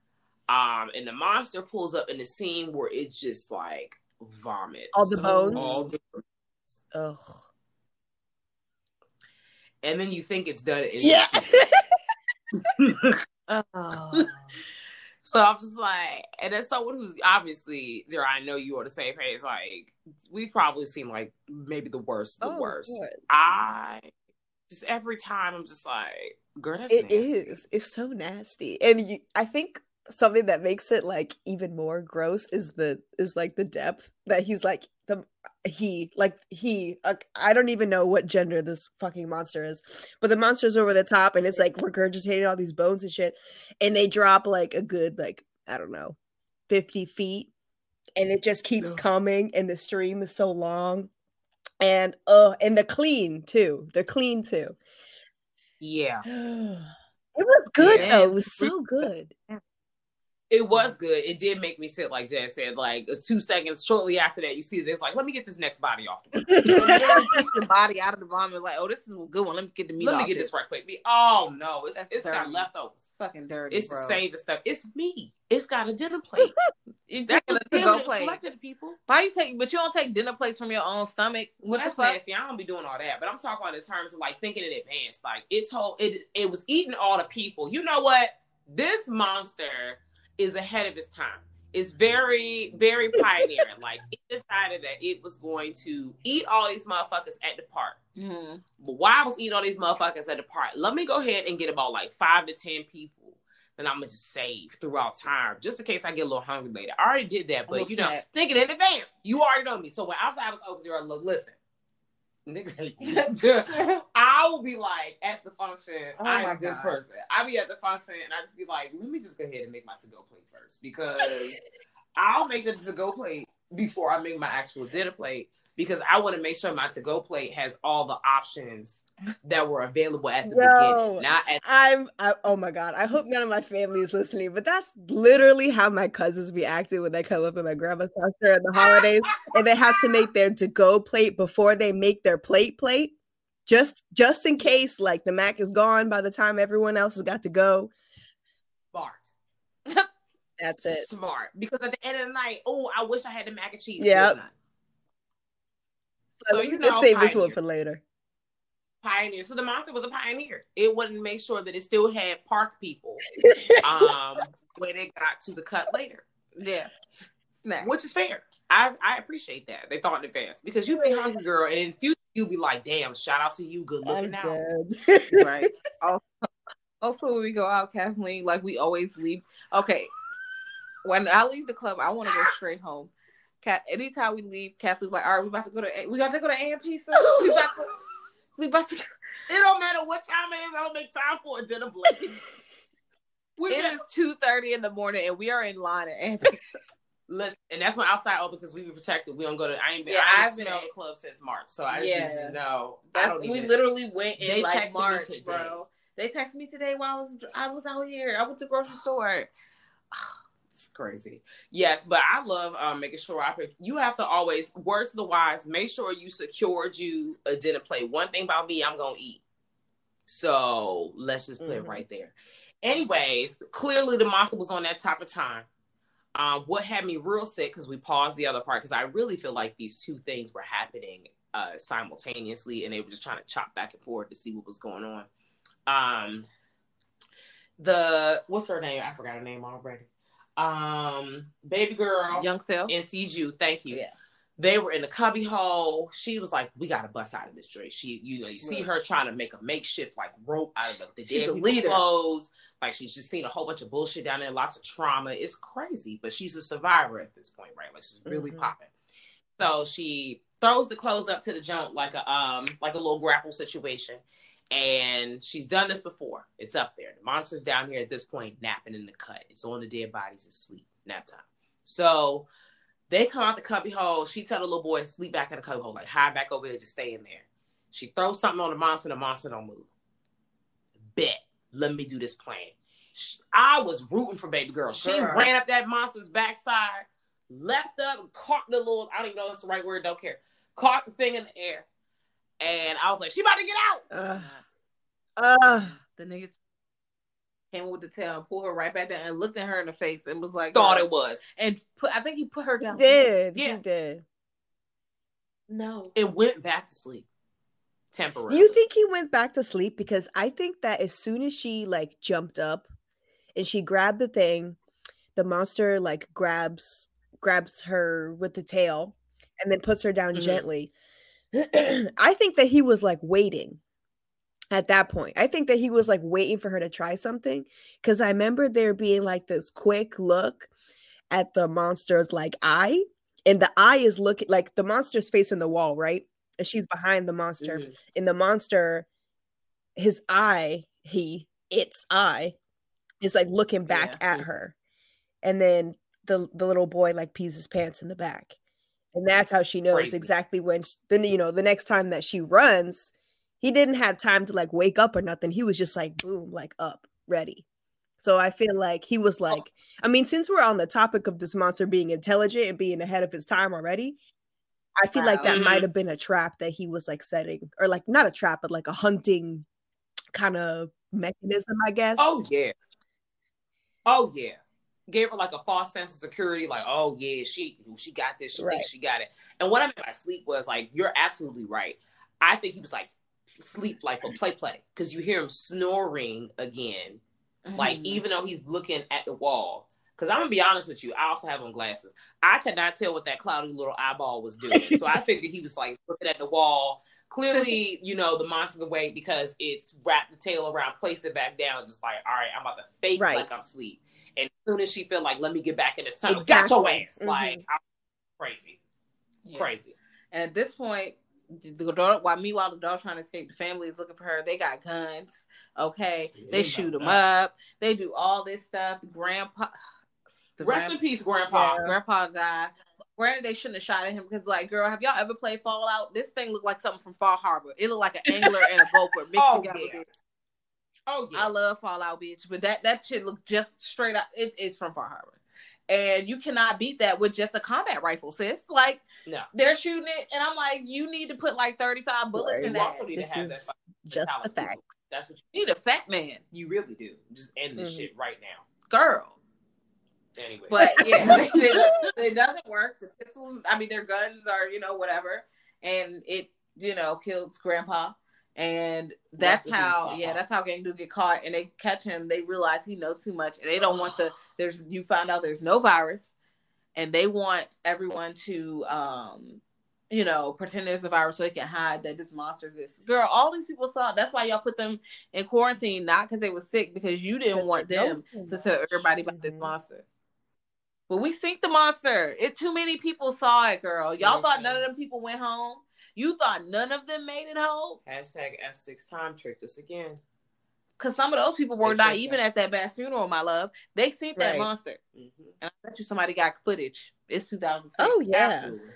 um and the monster pulls up in the scene where it just like vomits. All the bones? All the oh and then you think it's done yeah oh. So I'm just like, and as someone who's obviously zero, I know you are the same page. Like we've probably seen like maybe the worst, the oh, worst. I just every time I'm just like, girl, that's it is. It's so nasty, and you, I think something that makes it like even more gross is the is like the depth that he's like the he like he uh, i don't even know what gender this fucking monster is but the monster's over the top and it's like regurgitating all these bones and shit and they drop like a good like i don't know 50 feet and it just keeps coming and the stream is so long and uh and the clean too they're clean too. Yeah. It was good yeah. though. It was so good it was good. It did make me sit, like Jazz said, like it's two seconds shortly after that, you see this, like, let me get this next body off the Just the body out of the vomit, like, oh, this is a good one. Let me get the meat Let me get this right quick. Oh, no, it's, it's got leftovers. It's fucking dirty. It's bro. the same stuff. It's me. It's got a dinner plate. you take a dinner plate. people. Why you take, but you don't take dinner plates from your own stomach? What that's nasty. I don't be doing all that, but I'm talking about in terms of like thinking in advance. Like, it told, it, it was eating all the people. You know what? This monster is ahead of its time. It's very, very pioneering. like it decided that it was going to eat all these motherfuckers at the park. Mm-hmm. But while I was eating all these motherfuckers at the park, let me go ahead and get about like five to ten people that I'm gonna just save throughout time, just in case I get a little hungry later. I already did that, but you know, thinking in advance, you already know me. So when outside was open zero, look, listen, I will be like at the function. Oh I am this person. I be at the function and I just be like, let me just go ahead and make my to go plate first because I'll make the to go plate before I make my actual dinner plate because I want to make sure my to go plate has all the options that were available at the Yo, beginning. Not at- I'm I, oh my god, I hope none of my family is listening, but that's literally how my cousins be acting when they come up at my grandma's house during the holidays and they have to make their to go plate before they make their plate plate. Just just in case like the mac is gone by the time everyone else has got to go. Smart. That's it. Smart. Because at the end of the night, oh, I wish I had the mac and cheese. Yeah. So, so you know, save pioneer. this one for later. Pioneer. So the monster was a pioneer. It wouldn't make sure that it still had park people um, when it got to the cut later. Yeah. Snack. Which is fair. I, I appreciate that. They thought in advance because you'd be hungry, girl, and in future you'd be like, "Damn, shout out to you, good looking out." right. Also, also, when we go out, Kathleen, like we always leave. Okay, when I leave the club, I want to go straight home. Cat, anytime we leave, Kathleen's like, all right, we about to go to we got to go to A and P. So we about to we about to. It don't matter what time it is. I don't make time for a dinner break. it is two thirty in the morning, and we are in line at A and P. Listen, and that's when outside open because we were protected. We don't go to. I ain't been. Yeah, I have been at the club since March, so I yeah. just know. I don't we literally went in like March, bro. They texted me today while I was I was out here. I went to grocery store crazy. Yes, but I love um, making sure I. pick. You have to always words to the wise. Make sure you secured you a dinner plate. One thing about me, I'm gonna eat. So let's just put mm-hmm. it right there. Anyways, clearly the monster was on that top of time. Um, what had me real sick because we paused the other part because I really feel like these two things were happening uh, simultaneously and they were just trying to chop back and forth to see what was going on. Um, the what's her name? I forgot her name already. Um, baby girl, Young Self, and CJU. Thank you. Yeah. They were in the cubby hole. She was like, "We gotta bust out of this joint." She, you know, you see Right. her trying to make a makeshift like rope out of the, the dead leader. clothes. Like she's just seen a whole bunch of bullshit down there, lots of trauma. It's crazy, but she's a survivor at this point, right? Like she's really Mhm. popping. So she throws the clothes up to the jump like a um like a little grapple situation. And she's done this before. It's up there. The monster's down here at this point, napping in the cut. It's on the dead bodies. It's sleep, nap time. So they come out the cubby hole. She tell the little boy, sleep back in the cubby hole, like hide back over there, just stay in there. She throws something on the monster, the monster don't move. Bet. Let me do this plan. I was rooting for baby girl. She Girl. ran up that monster's backside, leapt up, caught the little, I don't even know if that's the right word, don't care. Caught the thing in the air. And I was like, she about to get out. Uh, uh, the nigga came with the tail and pulled her right back down and looked at her in the face and was like, Thought "Girl," it was. and put. I think he put her down. did Yeah. he did? No, It went back to sleep. Temporarily. Do you think he went back to sleep? Because I think that as soon as she like jumped up and she grabbed the thing, the monster like grabs grabs her with the tail and then puts her down Mhm. gently. I think that he was like waiting at that point. I think that he was like waiting for her to try something because I remember there being like this quick look at the monster's like eye, and the eye is looking like the monster's facing the wall, right? And she's behind the monster Mhm. in the monster his eye he its eye is like looking back Yeah. at her and then the the little boy like pees his pants in the back and that's how she knows Crazy. exactly when then you know the next time that she runs he didn't have time to like wake up or nothing he was just like boom like up ready so i feel like he was Oh. like i mean since we're on the topic of this monster being intelligent and being ahead of his time already i feel like that Wow. might have been a trap that he was like setting or like not a trap but like a hunting kind of mechanism i guess Oh yeah. Oh yeah. Gave her like a false sense of security, like, oh yeah, she she got this, she Right. thinks she got it. And what I meant by sleep was like, you're absolutely right. I think he was like sleep like for play play. Cause you hear him snoring again. Like Mhm. even though he's looking at the wall. Cause I'm gonna be honest with you, I also have on glasses. I could not tell what that cloudy little eyeball was doing. so I figured he was like looking at the wall. Clearly, you know, the monster's awake because it's wrapped the tail around, place it back down, just like, all right, I'm about to fake Right. like I'm asleep. And as soon as she feel like, let me get back in this tunnel, got your ass. Like, Mhm. I'm crazy, Yeah. crazy. And at this point, the daughter, while meanwhile the daughter trying to escape, the family is looking for her. They got guns. Okay, Yeah, they they shoot got them up. They do all this stuff. The grandpa, the Rest grand- in peace, Grandpa. grandpa died. Granted, they shouldn't have shot at him because, like, girl, have y'all ever played Fallout? This thing looked like something from Far Harbor. It looked like an angler and a gopher mixed Oh, together. yeah. bitch. Oh I love Fallout, bitch, but that that shit looked just straight up. It's it's from Far Harbor, and you cannot beat that with just a combat rifle, sis. Like no. they're shooting it, and I'm like, you need to put like 35 bullets Right. in You that. also need This to have is that. just the fact That's what You need a fat man, you, you really do. Just end this Mhm. shit right now. girl. Anyway, But yeah, it, doesn't work. The pistols, I mean, their guns are, you know, whatever. And it, you know, kills grandpa. And that's how, yeah, that's how gang do get caught. And they catch him. They realize he knows too much. And they don't want the, there's, you find out there's no virus. And they want everyone to, um, you know, pretend there's a virus so they can hide that this monster exists. Girl, all these people saw. That's why y'all put them in quarantine, not because they were sick, because you didn't want them to tell everybody about this monster. But we synced the monster. It too many people saw it, girl. Y'all Yes, thought none of them people went home. You thought none of them made it home. hashtag F6 time tricked us again. Cause some of those people were They not tricked even us. at that mass funeral, my love. They seen that Right. monster. Mhm. And I bet you somebody got footage. It's 2006. oh yeah Absolutely.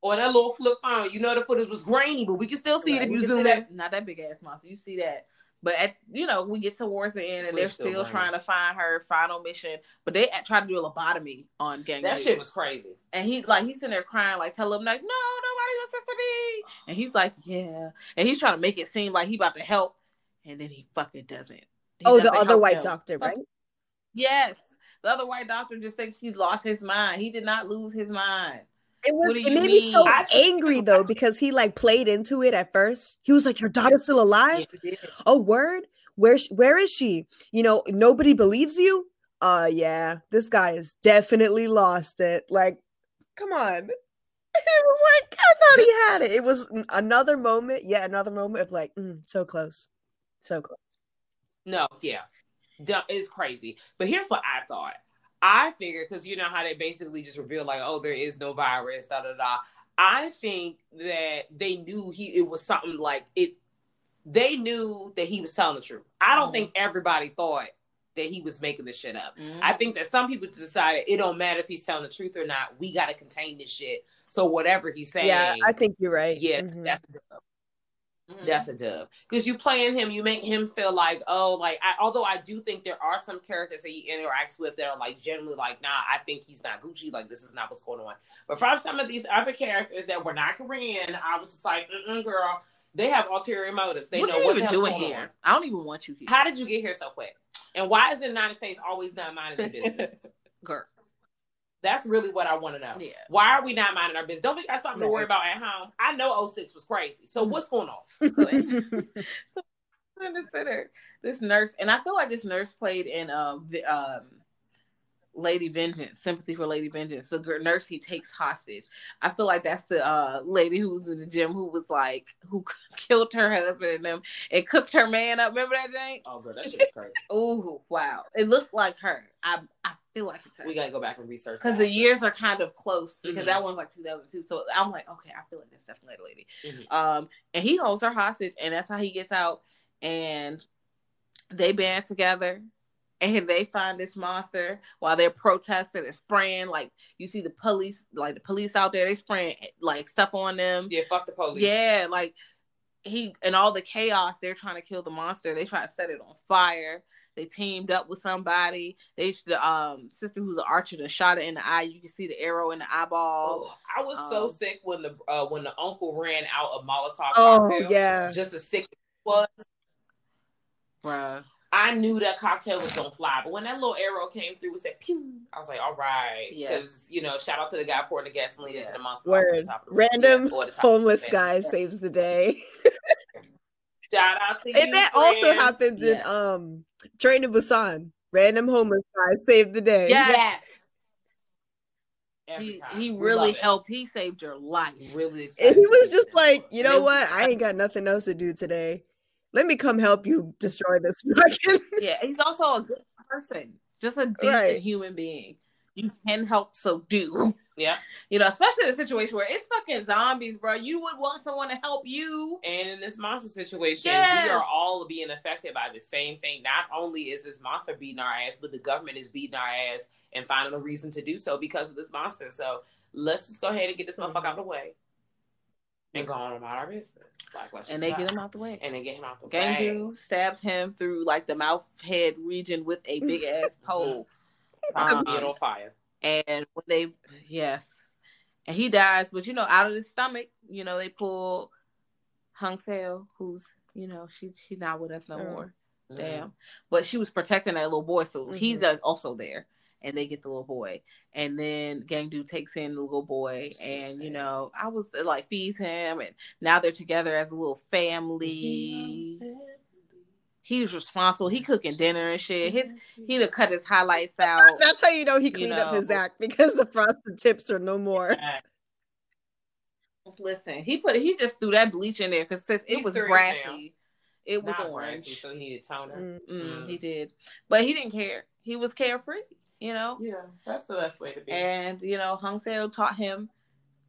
or that little flip phone. You know the footage was grainy, but we can still see it if We you zoom in. that, not that big ass monster. You see that. But at you know, we get towards the end and they're still still trying to find her final mission. But they try to do a lobotomy on gang. That shit was crazy. And he like he's sitting there crying, like tell him like, no, nobody listens to be. And he's like, yeah. And he's trying to make it seem like he about to help, and then he fucking doesn't. He oh the doesn't other white him. doctor right Yes. The other white doctor just thinks he's lost his mind. He did not lose his mind. It was. It made mean? me so angry though because he like played into it at first. He was like, "Your daughter's still alive." Yeah, oh, word. Where where is she? You know, nobody believes you. Uh, yeah, this guy has definitely lost it. Like, come on. It was like I thought he had it. It was another moment, yeah, another moment of like, mm, so close, so close. No, yeah, it's crazy. But here's what I thought. I figured because you know how they basically just reveal like, oh, there is no virus, da da da. I think that they knew he it was something like it. They knew that he was telling the truth. I don't mm-hmm. think everybody thought that he was making this shit up. Mm-hmm. I think that some people decided it don't matter if he's telling the truth or not. We got to contain this shit. So whatever he's saying, yeah, I think you're right. Yeah, mm-hmm. that's Mm-hmm. That's a dub because you playing him, you make him feel like, oh, like I, although I do think there are some characters that he interacts with that are like generally like, nah, I think he's not Gucci, like this is not what's going on. But from some of these other characters that were not Korean, I was just like, girl, they have ulterior motives. They what know what they're doing here. On. I don't even want you here. How did you get here so quick? And why is the United States always not minding their business? girl. That's really what I want to know. Yeah. Why are we not minding our business? Don't we got something right. to worry about at home? I know 06 was crazy. So mm-hmm. what's going on? consider this nurse, and I feel like this nurse played in um, um Lady Vengeance, Sympathy for Lady Vengeance. The nurse he takes hostage. I feel like that's the uh, lady who was in the gym who was like who killed her husband and them and cooked her man up. Remember that, Jane? Oh, bro, that shit's crazy. oh, wow! It looked like her. I I feel like it's her. We gotta go back and research because the years are kind of close because mm-hmm. that one's like 2002. So I'm like, okay, I feel like that's definitely the lady. Mm-hmm. Um, and he holds her hostage, and that's how he gets out. And they band together and they find this monster while they're protesting and spraying like you see the police like the police out there they spraying like stuff on them. Yeah fuck the police. Yeah like he and all the chaos they're trying to kill the monster. They try to set it on fire. They teamed up with somebody. They the um sister who's an archer that shot it in the eye. You can see the arrow in the eyeball. Oh, i was um, so sick when the uh when the uncle ran out of molotov oh, cocktails. yeah. Just as sick was. Bruh. I knew that cocktail was gonna fly, but when that little arrow came through, it said pew. I was like, all right, because you know, shout out to the guy pouring the gasoline yeah. into the monster. Word, the random yeah, homeless guy saves the day. shout out to you. And that friend. also happens yeah. in um Train to Busan. Random homeless guy saved the day. Yes. yes. He, he really helped. He saved your life. Really, and he was just like, you know what? I ain't got nothing else to do today let me come help you destroy this fucking. yeah, he's also a good person, just a decent right. human being. You can help, so do. Yeah, you know, especially in a situation where it's fucking zombies, bro. You would want someone to help you. And in this monster situation, yes. we are all being affected by the same thing. Not only is this monster beating our ass, but the government is beating our ass and finding a reason to do so because of this monster. So let's just go ahead and get this motherfucker out of the way and go on about our business. Like, let's and they get him out the way. And they get him out the Gang way. Gang stabs him through like the mouth head region with a big ass pole. um, on fire. And when they, yes, and he dies, but you know, out of his stomach, you know, they pull Hyun Seo, who's you know, she she's not with us no mm. more. Mm. Damn, but she was protecting that little boy, so mm-hmm. he's uh, also there and they get the little boy. And then Gang Do takes in the little boy, so and sad. you know, I was like feeds him, and now they're together as a little family. He was responsible. He cooking dinner and shit. His he'd have cut his highlights out. That's how you know he cleaned you know. up his act because the frosted tips are no more. Listen, he put he just threw that bleach in there because it He's was brassy. It was Not orange, brassy, so he needed toner. Mm, mm, He did, but he didn't care. He was carefree you know? Yeah, that's the best way to be. And, you know, Hyun Seo taught him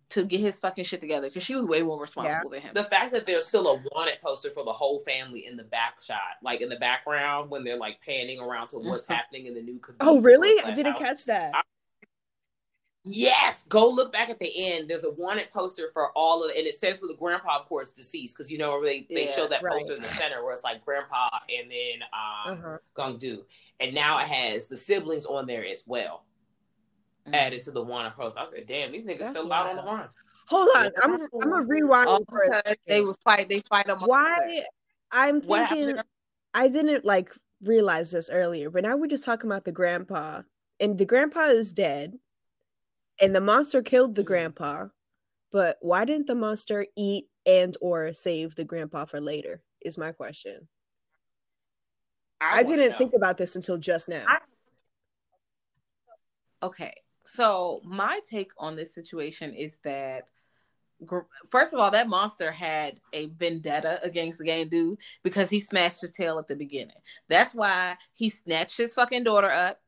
to get his fucking shit together because she was way more responsible yeah. than him. The fact that there's still a wanted poster for the whole family in the back shot, like in the background when they're like panning around to what's happening in the new. Community Oh, really? I didn't house. catch that. I, Yes, go look back at the end. There's a wanted poster for all of, and it says for the grandpa, of course, deceased, because you know they they yeah, show that right. poster in the center where it's like grandpa and then um uh-huh. Gong Du, and now it has the siblings on there as well, mm-hmm. added to the wanted poster. I said, damn, these niggas That's still wild. out on the run. Hold on, I'm I'm gonna rewind. Oh, they was fight. They fight them. Why? I'm thinking. I didn't like realize this earlier, but now we're just talking about the grandpa and the grandpa is dead, and the monster killed the grandpa. But why didn't the monster eat and or save the grandpa for later? Is my question. I, I didn't know. think about this until just now. I... Okay, so my take on this situation is that first of all, that monster had a vendetta against the game dude because he smashed his tail at the beginning. That's why he snatched his fucking daughter up.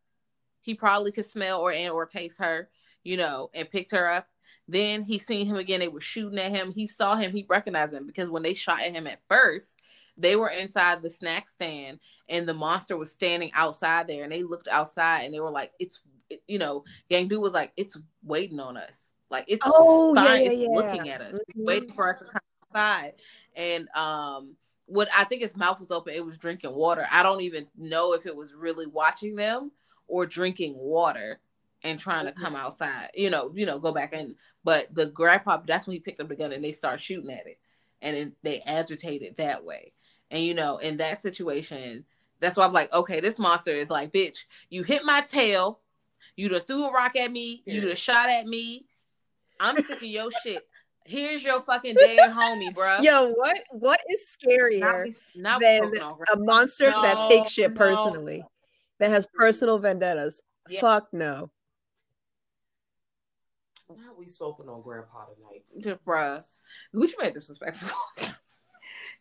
He probably could smell or and or taste her, you know, and picked her up. Then he seen him again. They were shooting at him. He saw him. He recognized him because when they shot at him at first, they were inside the snack stand and the monster was standing outside there. And they looked outside and they were like, "It's you know, Gang Dude was like, it's waiting on us. Like it's oh. Yeah, it's yeah. looking at us, mm-hmm. waiting for us to come outside. And um, what I think his mouth was open, it was drinking water. I don't even know if it was really watching them or drinking water and trying to come mm-hmm. outside. You know, you know, go back in. But the grandpa, that's when he picked up the gun and they start shooting at it, and then they agitated that way. And you know, in that situation, that's why I'm like, okay, this monster is like, bitch, you hit my tail You'd have threw a rock at me. Yeah. You'd have shot at me. I'm sick of your shit. Here's your fucking dead homie, bro. Yo, what what is scarier not, not than a monster no, that takes shit no. personally, that has personal vendettas? Yeah. Fuck no. Now we spoken on Grandpa tonight, Just, bruh. Gucci Mane disrespectful.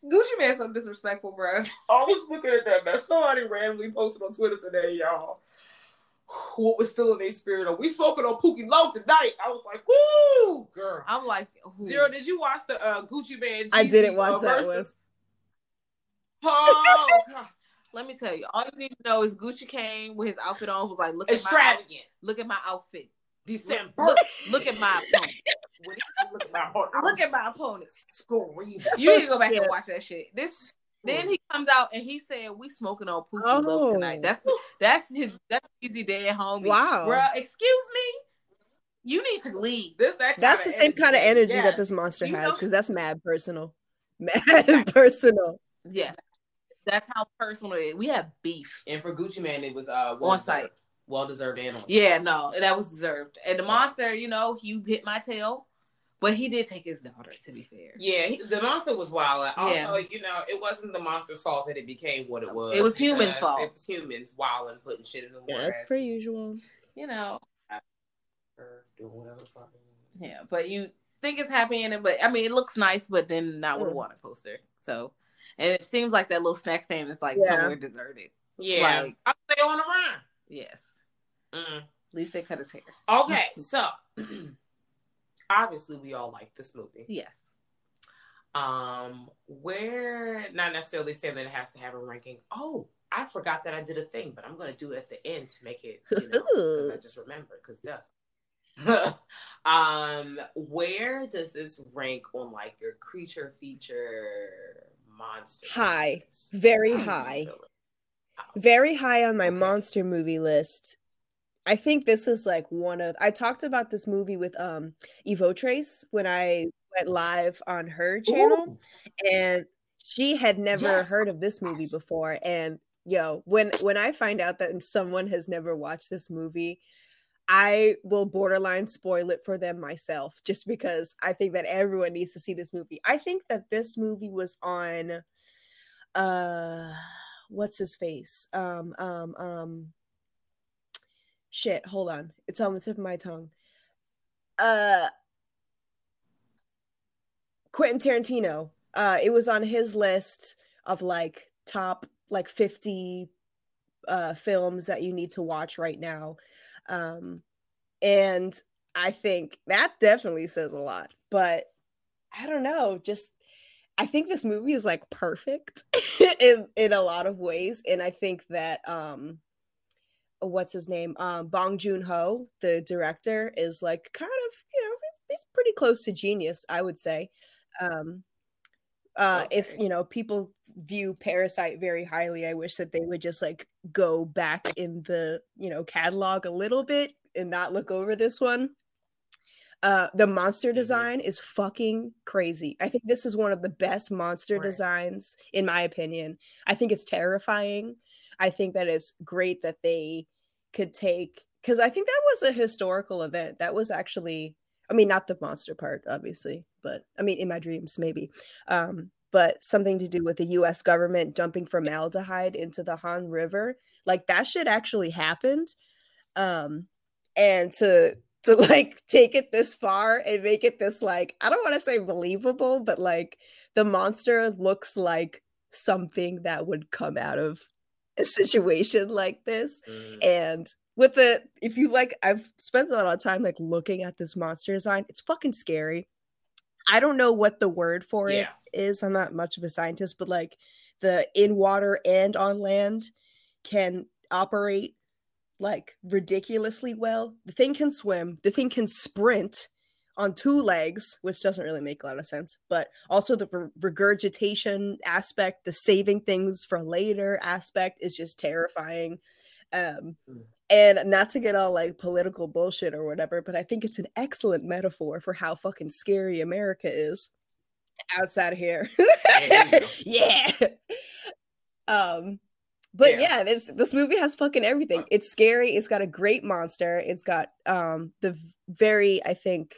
Gucci Mane so disrespectful, bro. I was looking at that man. Somebody randomly posted on Twitter today, y'all what was still in their spirit. Of, we spoken on Pookie Loc tonight. I was like, woo, girl. I'm like, Who? Zero. Did you watch the uh, Gucci Mane? I didn't watch uh, that one. Oh, God. Let me tell you, all you need to know is Gucci came with his outfit on, was like, look extravagant. At my, look at my outfit. December. Look, look, at my opponent. look at my opponent. Look at my opponent. Screaming. You need to go back and watch that shit. This then he comes out and he said, "We smoking on Pookie oh. Love tonight." That's that's his that's easy day homie. Wow, bro. Excuse me. You need to leave. This that that's the same kind of energy yes. that this monster you has because that's mad personal. Mad personal. Yeah, that's how personal it is. We have beef. And for Gucci Mane, it was uh well on site. Well deserved animals. Yeah, no, that was deserved. And the monster, you know, he hit my tail. But he did take his daughter, to be fair. Yeah, he, the monster was wild. Also, yeah. you know, it wasn't the monster's fault that it became what it was. It was humans' fault. It was humans wild and putting shit in the water. Yeah, that's per usual. You know. Yeah, but you think it's happy in it, but I mean, it looks nice, but then not with a wanted poster. So, and it seems like that little snack stand is like yeah. somewhere deserted. Yeah, like, I stay on the run. Yes. Mm. They cut his hair. Okay, so obviously we all like this movie. Yes. Um, where not necessarily saying that it has to have a ranking. Oh, I forgot that I did a thing, but I'm gonna do it at the end to make it, you know, because I just remembered. Because duh. um, where does this rank on like your creature feature monster? High, very high, very high on my okay. monster movie list. I think this is like one of I talked about this movie with um Evo Trace when I went live on her channel Ooh. and she had never yes. heard of this movie yes. before and yo when when I find out that someone has never watched this movie I will borderline spoil it for them myself just because I think that everyone needs to see this movie. I think that this movie was on uh what's his face? Um um um shit hold on. It's on the tip of my tongue. Uh quentin tarantino uh it was on his list of like top like 50 uh films that you need to watch right now. Um and i think that definitely says a lot but i don't know just i think this movie is like perfect in in a lot of ways. And i think that um what's his name um bong joon-ho the director is like kind of you know he's, he's pretty close to genius i would say um uh okay. if you know people view parasite very highly i wish that they would just like go back in the you know catalog a little bit and not look over this one uh the monster mm-hmm. design mm-hmm. is fucking crazy i think this is one of the best monster right. designs in my opinion i think it's terrifying I think that it's great that they could take because I think that was a historical event. That was actually, I mean, not the monster part, obviously, but I mean, in my dreams, maybe. Um, but something to do with the US government dumping formaldehyde into the Han River. Like that shit actually happened. Um, and to to like take it this far and make it this like I don't want to say believable, but like the monster looks like something that would come out of a situation like this. Mm. And with the if you like I've spent a lot of time like looking at this monster design, it's fucking scary. I don't know what the word for yeah. it is. I'm not much of a scientist, but like the in water and on land can operate like ridiculously well. The thing can swim, the thing can sprint on two legs, which doesn't really make a lot of sense, but also the re- regurgitation aspect, the saving things for later aspect is just terrifying. Um, mm. and not to get all like political bullshit or whatever, but I think it's an excellent metaphor for how fucking scary America is outside of here. yeah. Um, but yeah. yeah, this this movie has fucking everything. It's scary. It's got a great monster. It's got um the very I think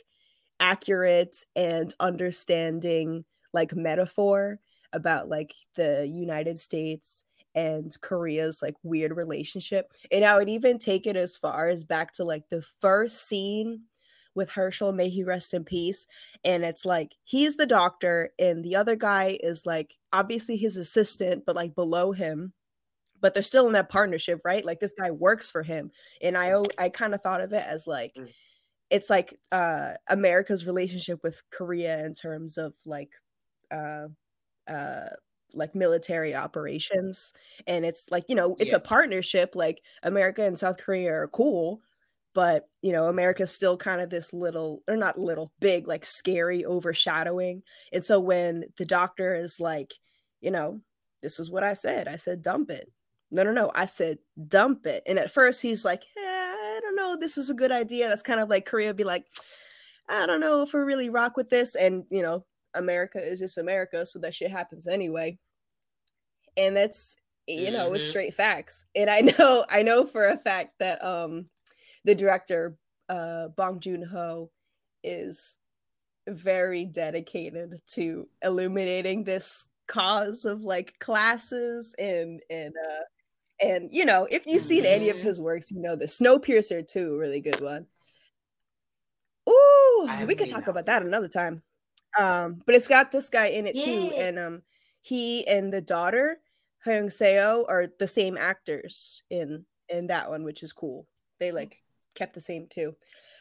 accurate and understanding like metaphor about like the United States and Korea's like weird relationship. And I would even take it as far as back to like the first scene with Hershel, may he rest in peace. And it's like he's the doctor, and the other guy is like obviously his assistant, but like below him but they're still in that partnership, right? Like this guy works for him. And I I kind of thought of it as like mm. It's like uh America's relationship with Korea in terms of like uh uh like military operations and it's like you know it's yeah. a partnership like america and south korea are cool but you know america's still kind of this little or not little big like scary overshadowing and so when the doctor is like you know this is what i said i said dump it no, no, no. I said dump it. And at first he's like, eh, I this is a good idea. That's kind of like Korea be like, I don't know if we really rock with this. And you know, America is just America, so that shit happens anyway. And that's you know, mm-hmm. it's straight facts. And I know, I know for a fact that um the director, uh Bong Joon-ho, is very dedicated to illuminating this cause of like classes and and uh and you know, if you've seen any of mm-hmm. his works, you know the Snowpiercer too, really good one. Ooh, we could talk that. about that another time. Um, but it's got this guy in it too, and um, he and the daughter Hyun Seo are the same actors in in that one, which is cool. They like kept the same too.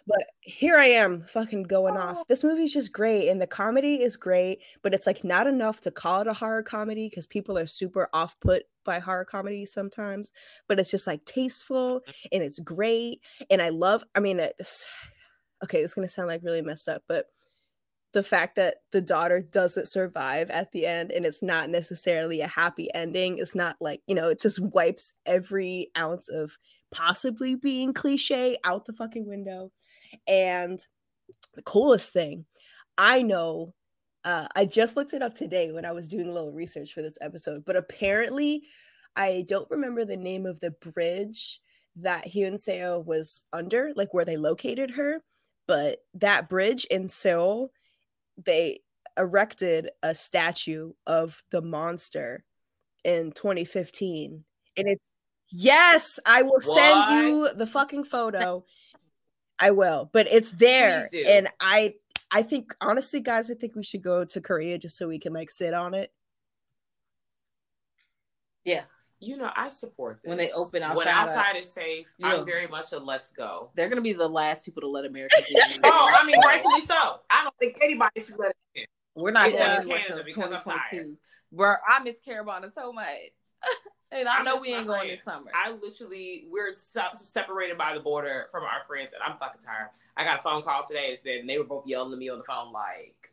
But here I am fucking going off. Oh. This movie's just great and the comedy is great, but it's like not enough to call it a horror comedy because people are super off put by horror comedies sometimes. But it's just like tasteful and it's great. And I love, I mean, it's okay, it's gonna sound like really messed up, but the fact that the daughter doesn't survive at the end and it's not necessarily a happy ending it's not like you know it just wipes every ounce of possibly being cliche out the fucking window and the coolest thing, I know, uh, I just looked it up today when I was doing a little research for this episode, but apparently, I don't remember the name of the bridge that Hyun Seo was under, like where they located her, but that bridge in Seoul, they erected a statue of the monster in 2015 and it's yes i will what? send you the fucking photo I will, but it's there, and I I think honestly, guys, I think we should go to Korea just so we can like sit on it. Yes. You know, I support this. When they open outside. When outside is safe, I'm very much a let's go. They're gonna be the last people to let Americans in. oh, I mean, rightfully so. I don't think anybody should let it in. We're not it's going to 2022. Where I miss Caravana so much. And I, I know we ain't going this summer. I literally we're separated by the border from our friends, and I'm fucking tired. I got a phone call today, and they were both yelling at me on the phone like,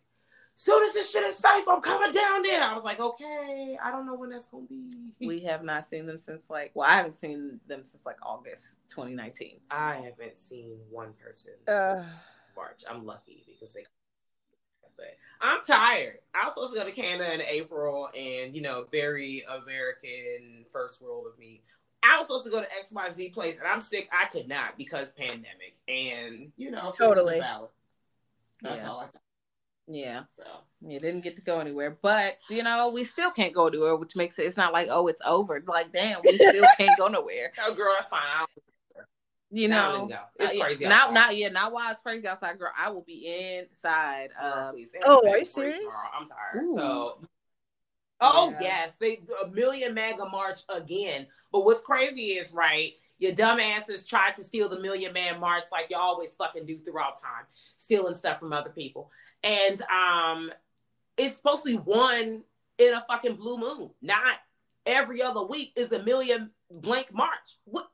"Soon as this shit is safe, I'm coming down there." I was like, "Okay, I don't know when that's gonna be." We have not seen them since like, well, I haven't seen them since like August 2019. I haven't seen one person uh, since March. I'm lucky because they but I'm tired. I was supposed to go to Canada in April, and you know, very American first world of me. I was supposed to go to XYZ place and I'm sick. I could not because pandemic. And, you know, totally. That's yeah. all I yeah. So you didn't get to go anywhere, but you know we still can't go anywhere, which makes it. It's not like oh it's over. Like damn, we still can't go nowhere. Oh girl, that's fine. You know, it's uh, crazy. Not not yeah, not while it's crazy outside, girl. I will be inside. Uh, oh, are you serious? I'm tired. Ooh. So. Oh yeah. yes, they a million mega march again. But what's crazy is right your dumbasses tried to steal the Million Man March like you always fucking do throughout time, stealing stuff from other people. And um, it's supposed to be one in a fucking blue moon, not every other week is a million blank March. What,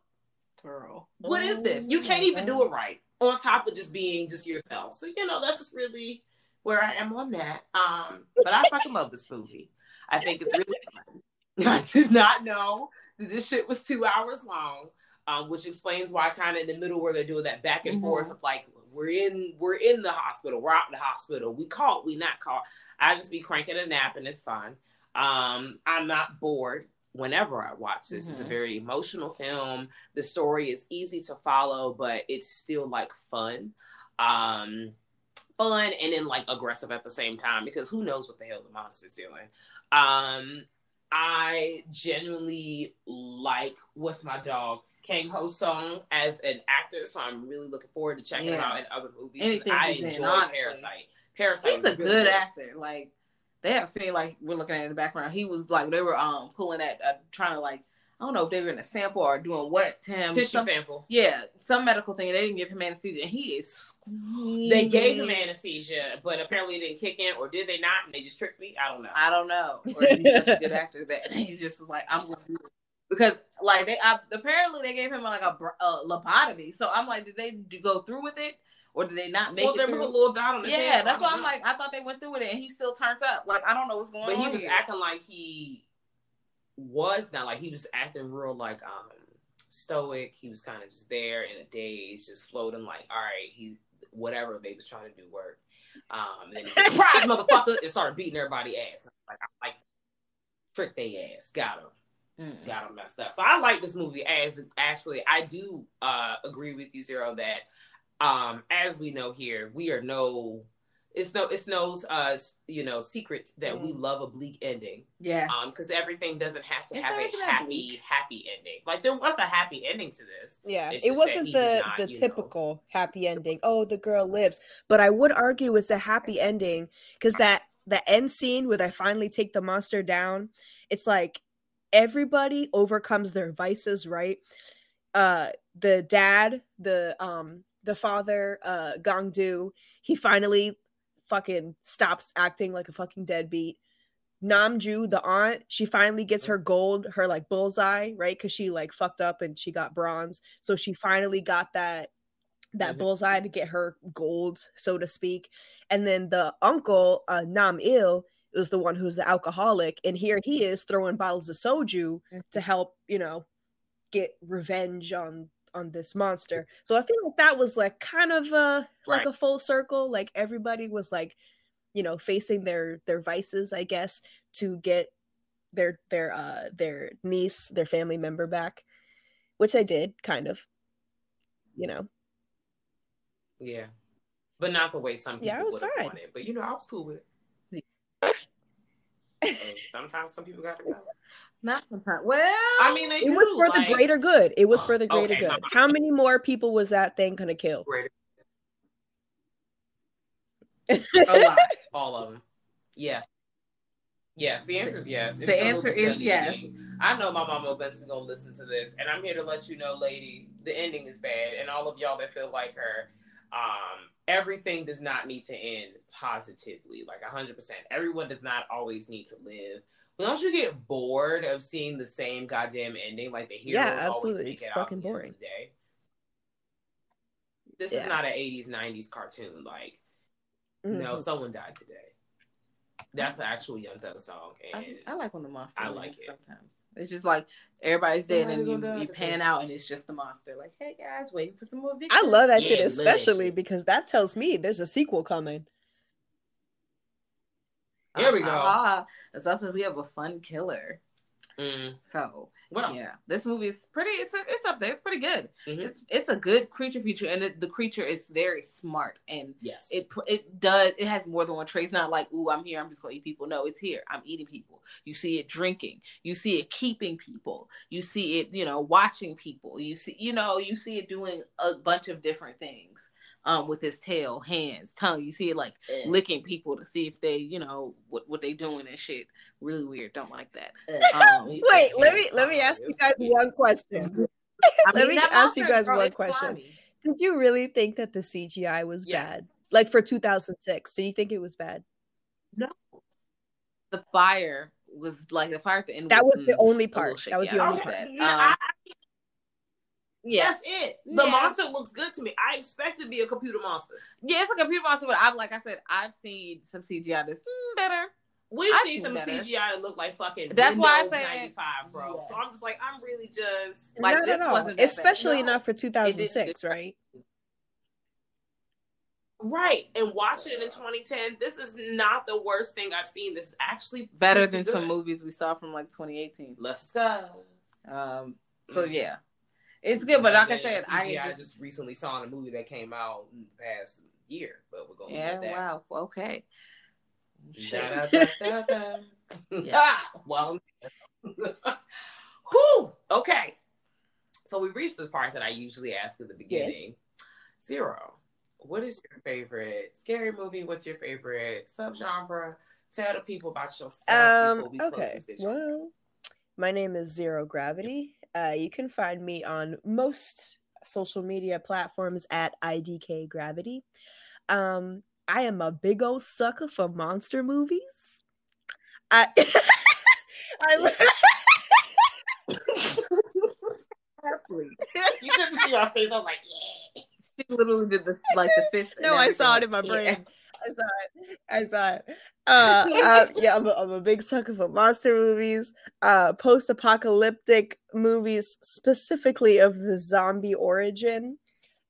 girl? What is this? You can't even do it right. On top of just being just yourself. So you know that's just really where I am on that. Um, but I fucking love this movie. I think it's really fun. I did not know that this shit was two hours long um, which explains why kind of in the middle where they're doing that back and mm-hmm. forth of like we're in we're in the hospital, we're out in the hospital, we caught, we not caught. I just be cranking a nap and it's fine. Um, I'm not bored whenever I watch this. Mm-hmm. It's a mm-hmm. very emotional film. The story is easy to follow, but it's still like fun. Um, fun and then like aggressive at the same time because who knows what the hell the monster's doing. Um, I genuinely like what's my dog Kang Ho Song as an actor, so I'm really looking forward to checking yeah. out in other movies. I enjoy Parasite. Parasite. He's a good, good actor. Like they have seen, like we're looking at in the background. He was like they were um pulling at uh, trying to like I don't know if they were in a sample or doing what to him. Tissue some, sample. Yeah, some medical thing. They didn't give him anesthesia, and he is. Screaming. They gave him anesthesia, but apparently it didn't kick in, or did they not? And they just tricked me. I don't know. I don't know. Or he's such a good actor that he just was like, "I'm going to do it." because like they I, apparently they gave him like a, a lobotomy. So I'm like, did they go through with it? Or did they not make well, it? there through? was a little dot on his Yeah, that's why I'm like, I thought they went through with it, and he still turns up. Like I don't know what's going but on. But he was here. acting like he was not like he was acting real like um stoic. He was kind of just there in a daze, just floating. Like, all right, he's whatever they was trying to do work. Um, and then he "Surprise, motherfucker!" and started beating everybody ass. Like, I like trick they ass, got him. Mm. got them messed up. So I like this movie as actually I do uh agree with you, Xero, that um as we know here, we are no it's no it's no uh you know secret that mm. we love a bleak ending. Yeah. Um because everything doesn't have to it's have a happy bleak. happy ending. Like there was a happy ending to this. Yeah. it wasn't the not, the typical know. happy ending. Oh, the girl lives. But I would argue it's a happy ending because that the end scene where they finally take the monster down, it's like everybody overcomes their vices, right? Uh the dad, the um the father, uh Gangdu, he finally fucking stops acting like a fucking deadbeat. Namju, the aunt, she finally gets her gold, her like bullseye, right? Because she like fucked up and she got bronze. So she finally got that that mm-hmm. bullseye to get her gold, so to speak. And then the uncle, uh, Nam Il, is the one who's the alcoholic and here he is throwing bottles of soju to mm-hmm. help you know get revenge on on this monster so i feel like that was like kind of a like right. a full circle like everybody was like you know facing their their vices i guess to get their their uh their niece their family member back which i did kind of you know yeah but not the way some people yeah, was fine. wanted but you know i was cool with it sometimes some people got to go. Not sometimes. Well, I mean, it do, was for like... the greater good. It was for the greater okay, good. How many more people was that thing gonna kill? a lot. All of them. Yes. Yes. The answer is yes. the answer is yes. I know my mama eventually gonna listen to this, and I'm here to let you know, lady, the ending is bad, and all of y'all that feel like her, um, everything does not need to end positively, like 100%. Everyone does not always need to live. But don't you get bored of seeing the same goddamn ending? Like the heroes yeah, absolutely. it's fucking boring. Day? This yeah. is not an 80s, 90s cartoon. Like, mm-hmm. no, someone died today. That's the actual Young Thug song. And I, I like when the monster I like it. sometimes. It's just like everybody's dead and you, you pan out and it's just the monster. Like, hey guys, waiting for some more victims. I love that yeah, shit, especially that shit. because that tells me there's a sequel coming. Here we go. Ah, that's also we have a fun killer. Mm. So well, yeah, this movie is pretty. It's it's up there. It's pretty good. Mm-hmm. It's it's a good creature feature, and it, the creature is very smart. And yes, it it does. It has more than one trait. It's not like, ooh, I'm here. I'm just gonna eat people. No, it's here. I'm eating people. You see it drinking. You see it keeping people. You see it, you know, watching people. You see, you know, you see it doing a bunch of different things um, with his tail, hands, tongue. You see it like yeah. licking people to see if they, you know, what what they doing and shit. Really weird. Don't like that. Um, Wait, let me let me ask you guys one question. let me ask you guys one question. Funny. Did you really think that the CGI was yes. bad? Like for 2006, did you think it was bad? No. The fire was like the fire at the end. That was, was the only part. That was the only part. Um, I, yeah. That's it. The yeah. monster looks good to me. I expect to be a computer monster. Yeah, it's a computer monster, but I've like I said, I've seen some CGI that's mm, better. We've I've seen, some better. CGI that look like fucking that's Windows why I say 95, bro. Yes. So I'm just like, I'm really just like no, this no, no. wasn't especially no. not for 2006, right? Right, and watching it in 2010, this is not the worst thing I've seen. This is actually better than good. some movies we saw from like 2018. Let's discuss. Um, so yeah, it's good, but like I said, I just, just, recently saw in a movie that came out in the past year, but we're going yeah, wow, okay. Da, da, da, yeah. ah, well, whew, okay. So we reached this part that I usually ask at the beginning. Yes. Xero. What is your favorite scary movie? What's your favorite subgenre? Tell the people about yourself. Um, okay. Well, my name is Xero Gravity. Uh, you can find me on most social media platforms at IDK Gravity. Um, I am a big old sucker for monster movies. I, I you couldn't see our face. I was like, yeah. She literally did the like the fist. no, I saw it in my brain. Yeah. I saw it. I saw it. Uh, uh, yeah, I'm a, I'm a big sucker for monster movies, uh, post-apocalyptic movies, specifically of the zombie origin.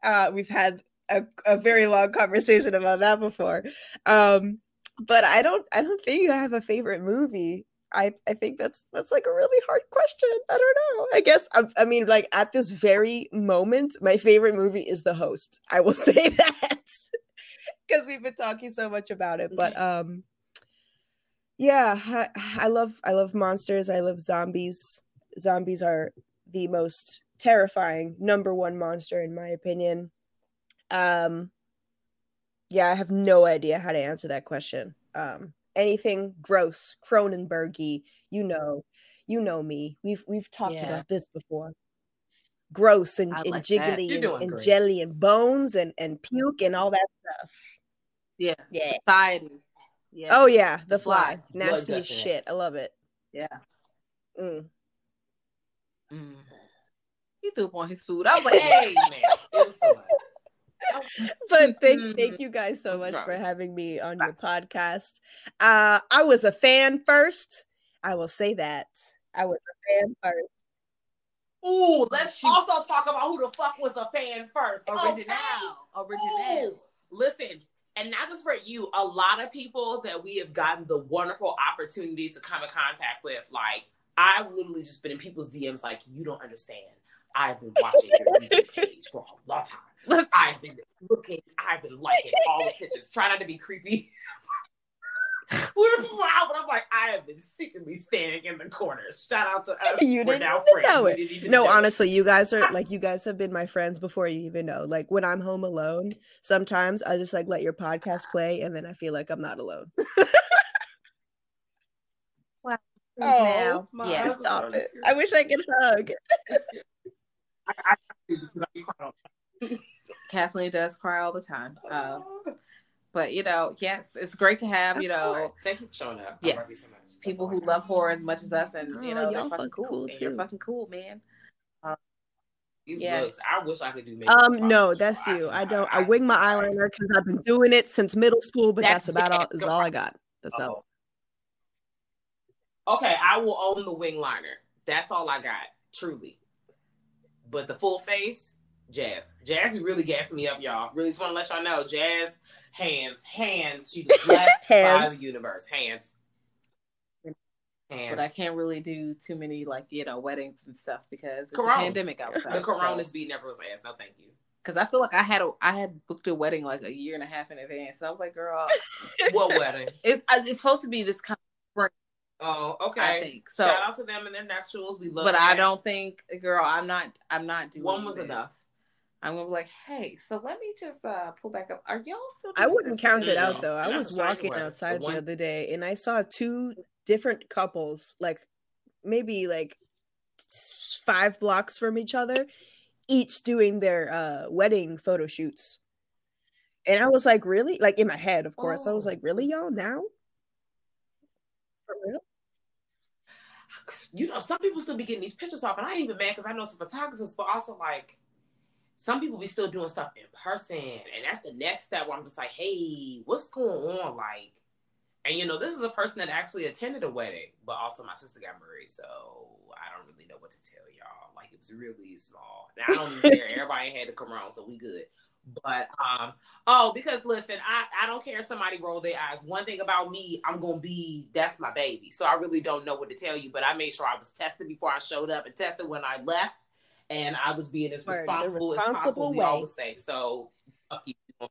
Uh, we've had a, a very long conversation about that before. Um, but I don't, I don't think I have a favorite movie. I, I think that's that's like a really hard question. I don't know. I guess I, I mean like at this very moment, my favorite movie is The Host. I will say that because we've been talking so much about it. But um, yeah, I, I love I love monsters. I love zombies. Zombies are the most terrifying number one monster in my opinion. Um, yeah, I have no idea how to answer that question. Um, anything gross, Cronenbergy, you know, you know me. We've we've talked yeah. about this before gross and, and jiggly and, and jelly and bones and, and puke and all that stuff. Yeah. Yeah. Society. Yeah. Oh yeah, the fly. fly. Nasty as shit. I love it. Yeah. Mm. Mm. He threw up on his food. I was like, hey man. but thank thank you guys so much for having me on your podcast. Uh I was a fan first. I will say that. I was a fan first. Ooh, let's she, also talk about who the fuck was a fan first. Original. Okay. Original. Ooh, listen, and not just for you, a lot of people that we have gotten the wonderful opportunity to come in contact with, like I've literally just been in people's DMs like, you don't understand. I've been watching your YouTube page for a long time. I've been looking, I've been liking all the pictures. Try not to be creepy. We're wild, but I'm like, I have been secretly standing in the corners. Shout out to us. You We're didn't even know it. no, know honestly, it. you guys are like, you guys have been my friends before you even know. Like when I'm home alone, sometimes I just like let your podcast play, and then I feel like I'm not alone. wow. Oh, yeah. Stop it. I wish I could hug. Kathleen does cry all the time. Uh, but you know, yes, it's great to have you know. Thank you for showing up. Yes, so people who love horror as much as us, and you oh, know, they're fucking cool. cool you're fucking cool, man. Um, These yeah. looks, I wish I could do makeup. Um, no, that's you. I, I don't. I, I wing my eyeliner because I've been doing it since middle school, but that's, that's about all. Is all I got. That's oh. all. Okay, I will own the wing liner. That's all I got, truly. But the full face, Jazz. Jazz is really gassing me up, y'all. Really just want to let y'all know, Jazz hands, hands. She's blessed by the universe. Hands. Hands. But I can't really do too many like you know weddings and stuff because it's corona. a pandemic outside. the corona's so. beating everyone's ass. No, thank you. Because I feel like I had a I had booked a wedding like a year and a half in advance. So I was like, girl, what wedding? It's uh, it's supposed to be this kind of Oh, okay. I think so. Shout out to them and their nuptials. We love. But that. I don't think, girl, I'm not. I'm not doing. One was this. enough. I'm gonna be like, hey, so let me just uh pull back up. Are y'all still? I wouldn't count it out though. I was walking outside the, the other day and I saw two different couples, like maybe like five blocks from each other, each doing their uh wedding photo shoots. And I was like, really? Like in my head, of course. Oh. I was oh. like, really, y'all now? For real? You know, some people still be getting these pictures off, and I ain't even mad because I know some photographers, but also like some people be still doing stuff in person, and that's the next step where I'm just like, hey, what's going on? Like, and you know, this is a person that actually attended a wedding, but also my sister got married, so I don't really know what to tell y'all. Like, it was really small. Now I don't care. Everybody had to come around, so we good. But um, oh, because listen, I I don't care if somebody roll their eyes. One thing about me, I'm gonna be that's my baby. So I really don't know what to tell you. But I made sure I was tested before I showed up and tested when I left and I was being as responsible, responsible as possible. Way. We always say so. Fuck you.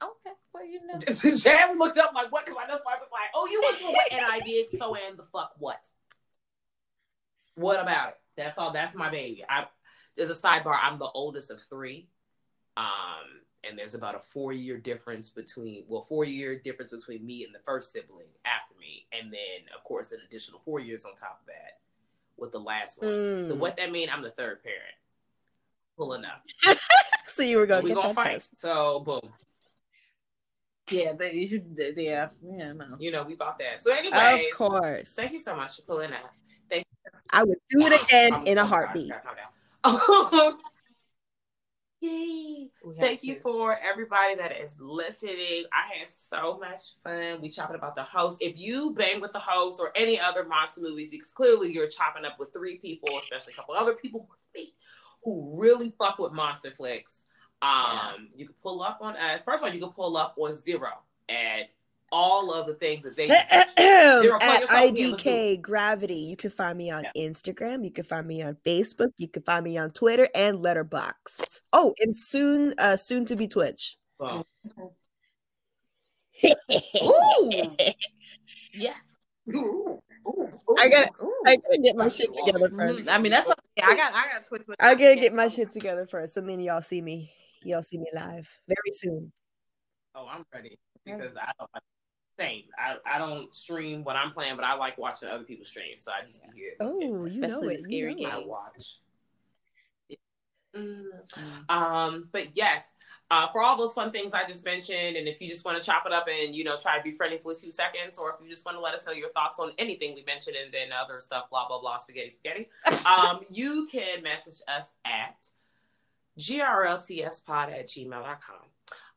Uh, okay, well you know. Jazz looked up like what? Because I just I was like, oh, you was what? and I did. So and the fuck what? What about it? That's all. That's my baby. I there's a sidebar. I'm the oldest of three. Um, and there's about a four year difference between well, four year difference between me and the first sibling after me, and then of course an additional four years on top of that with the last one. Mm. So what that mean? I'm the third parent. Pulling up. so you were gonna we gonna fight. Test. So boom. Yeah, but you should. Yeah, yeah, no. You know, we bought that. So, anyway, of course. Thank you so much for pulling up. Thank you. I would do it again I'm, in a heartbeat. Yay! Thank you for everybody that is listening. I had so much fun. We chopping about the host. If you bang with the host or any other monster movies, because clearly you're chopping up with three people, especially a couple other people who really fuck with monster flicks. Um, yeah. you can pull up on us. First of all, you can pull up on Xero at all of the things that they Xero, at IDK Gravity. You can find me on yeah. Instagram. You can find me on Facebook. You can find me on Twitter and Letterboxd. Oh, and soon, uh, soon to be Twitch. Wow. Ooh. yes. Ooh. Ooh, I gotta, I gotta get my shit together first. I mean, that's okay. I got, I got Twitch. I gotta get my shit together first, and then y'all see me. Y'all see me live very soon. Oh, I'm ready because I don't same. I, I don't stream what I'm playing, but I like watching other people stream. So I just yeah. hear. Oh, you know it. Scary you know games. I watch. Mm. Um, but yes, uh, for all those fun things I just mentioned, and if you just want to chop it up and you know try to be friendly for two seconds, or if you just want to let us know your thoughts on anything we mentioned and then other stuff, blah blah blah, spaghetti spaghetti, um, you can message us at grltspod at gmail.com.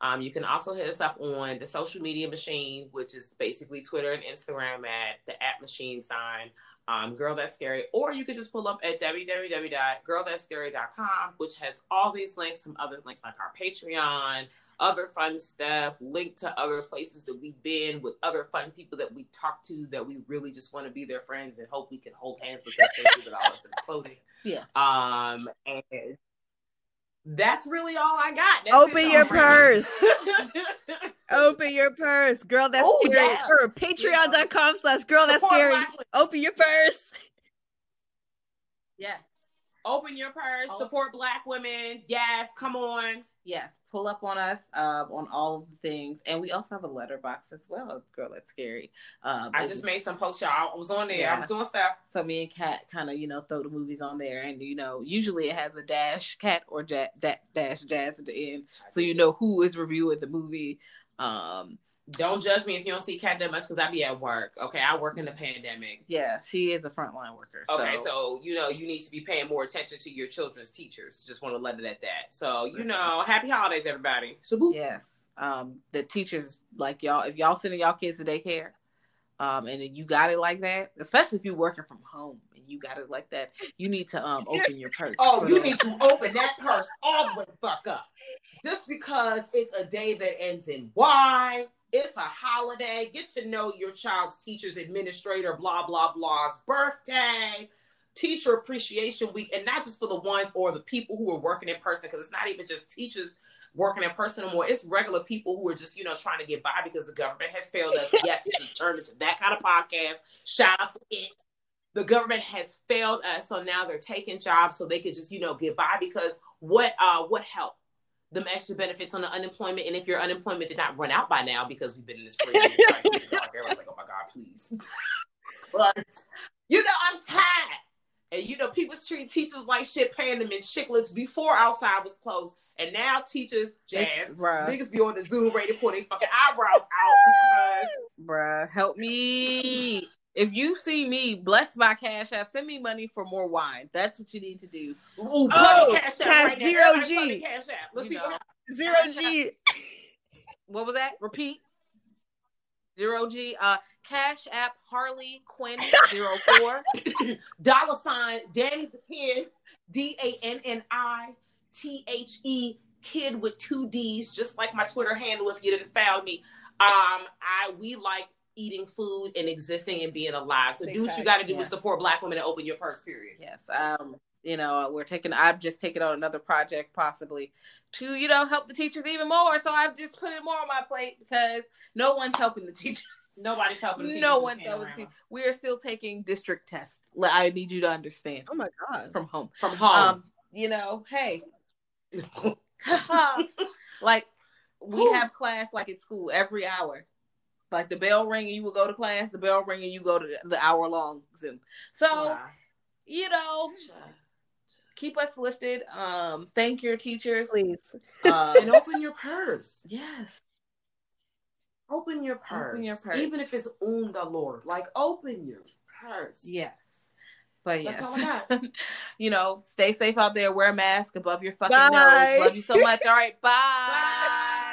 Um, you can also hit us up on the social media machine, which is basically Twitter and Instagram at the at machine sign. Um, Girl That's Scary, or you could just pull up at www.girlthatscary.com, which has all these links, some other links like our Patreon, other fun stuff, link to other places that we've been with other fun people that we talk to that we really just want to be their friends and hope we can hold hands with them with all this clothing. Yeah. Um, and that's really all I got. That's Open your purse. Open your purse. Girl, that's oh, scary. Yes. Or patreon.com slash girl, that's scary. Open your purse. Yeah. Open your purse. Oh. Support black women. Yes. Come on. Yes. Pull up on us uh, on all of the things. And we also have a Letterboxd as well. Girl, that's scary. Um, I just made some posts, y'all. I was on there. Yeah. I was doing stuff. So me and Kat kind of, you know, throw the movies on there. And, you know, usually it has a dash cat or ja- da- dash jazz at the end. So you know who is reviewing the movie. Um, don't judge me if you don't see Kat that much because I be at work. Okay, I work in the pandemic. Yeah, she is a frontline worker. Okay, so. so you know you need to be paying more attention to your children's teachers. Just want to let it at that. So you know, happy holidays, everybody. So yes, um, the teachers like y'all. If y'all sending y'all kids to daycare, um, and then you got it like that, especially if you're working from home and you got it like that, you need to um open your purse. oh, you need to open that purse all the fuck up. Just because it's a day that ends in Y it's a holiday. Get to know your child's teacher's administrator, blah, blah, blah's birthday, teacher appreciation week, and not just for the ones or the people who are working in person, because it's not even just teachers working in person anymore. It's regular people who are just, you know, trying to get by because the government has failed us. yes, it's turned into that kind of podcast. Shout out to it. The government has failed us, so now they're taking jobs so they could just, you know, get by because what uh what help? Them extra benefits on the unemployment, and if your unemployment did not run out by now because we've been in this crazy, everyone's like, "Oh my god, please!" but you know, I'm tired. And you know, people treat teachers like shit, paying them in Chiclets before outside was closed. And now teachers, jazz, bruh. niggas be on the Zoom ready to pull their fucking eyebrows out because bruh, help me. If you see me blessed by Cash App, send me money for more wine. That's what you need to do. Ooh, oh, Cash App cash, right zero now. G. Cash App. Let's you see know. what Xero G. What was that? Repeat. Xero G. Uh, Cash App Harley Quinn zero four. Dollar sign Danny the Kid. D A N N I T H E kid with two D's, just like my Twitter handle if you didn't follow me. Um, I we like eating food and existing and being alive. So do what you got to do yeah. to support Black women and open your purse. Period. Yes. Um, you know, we're taking. I've just taken on another project, possibly to you know help the teachers even more. So I've just put it more on my plate because no one's helping the teachers. Nobody's helping. no one's helping. We are still taking district tests. I need you to understand. Oh my god! From home. From home. Um, you know, hey, like we Ooh. have class like at school every hour. Like the bell ring and you will go to class, the bell ring and you go to the hour long Zoom. So, you know, keep us lifted. Um, thank your teachers, please, uh, and open your purse. Yes, open your purse. Open your purse, even if it's on the Lord. Like open your purse. Yes. But yeah, you know, stay safe out there. Wear a mask above your fucking bye. nose. Love you so much. All right, bye. bye.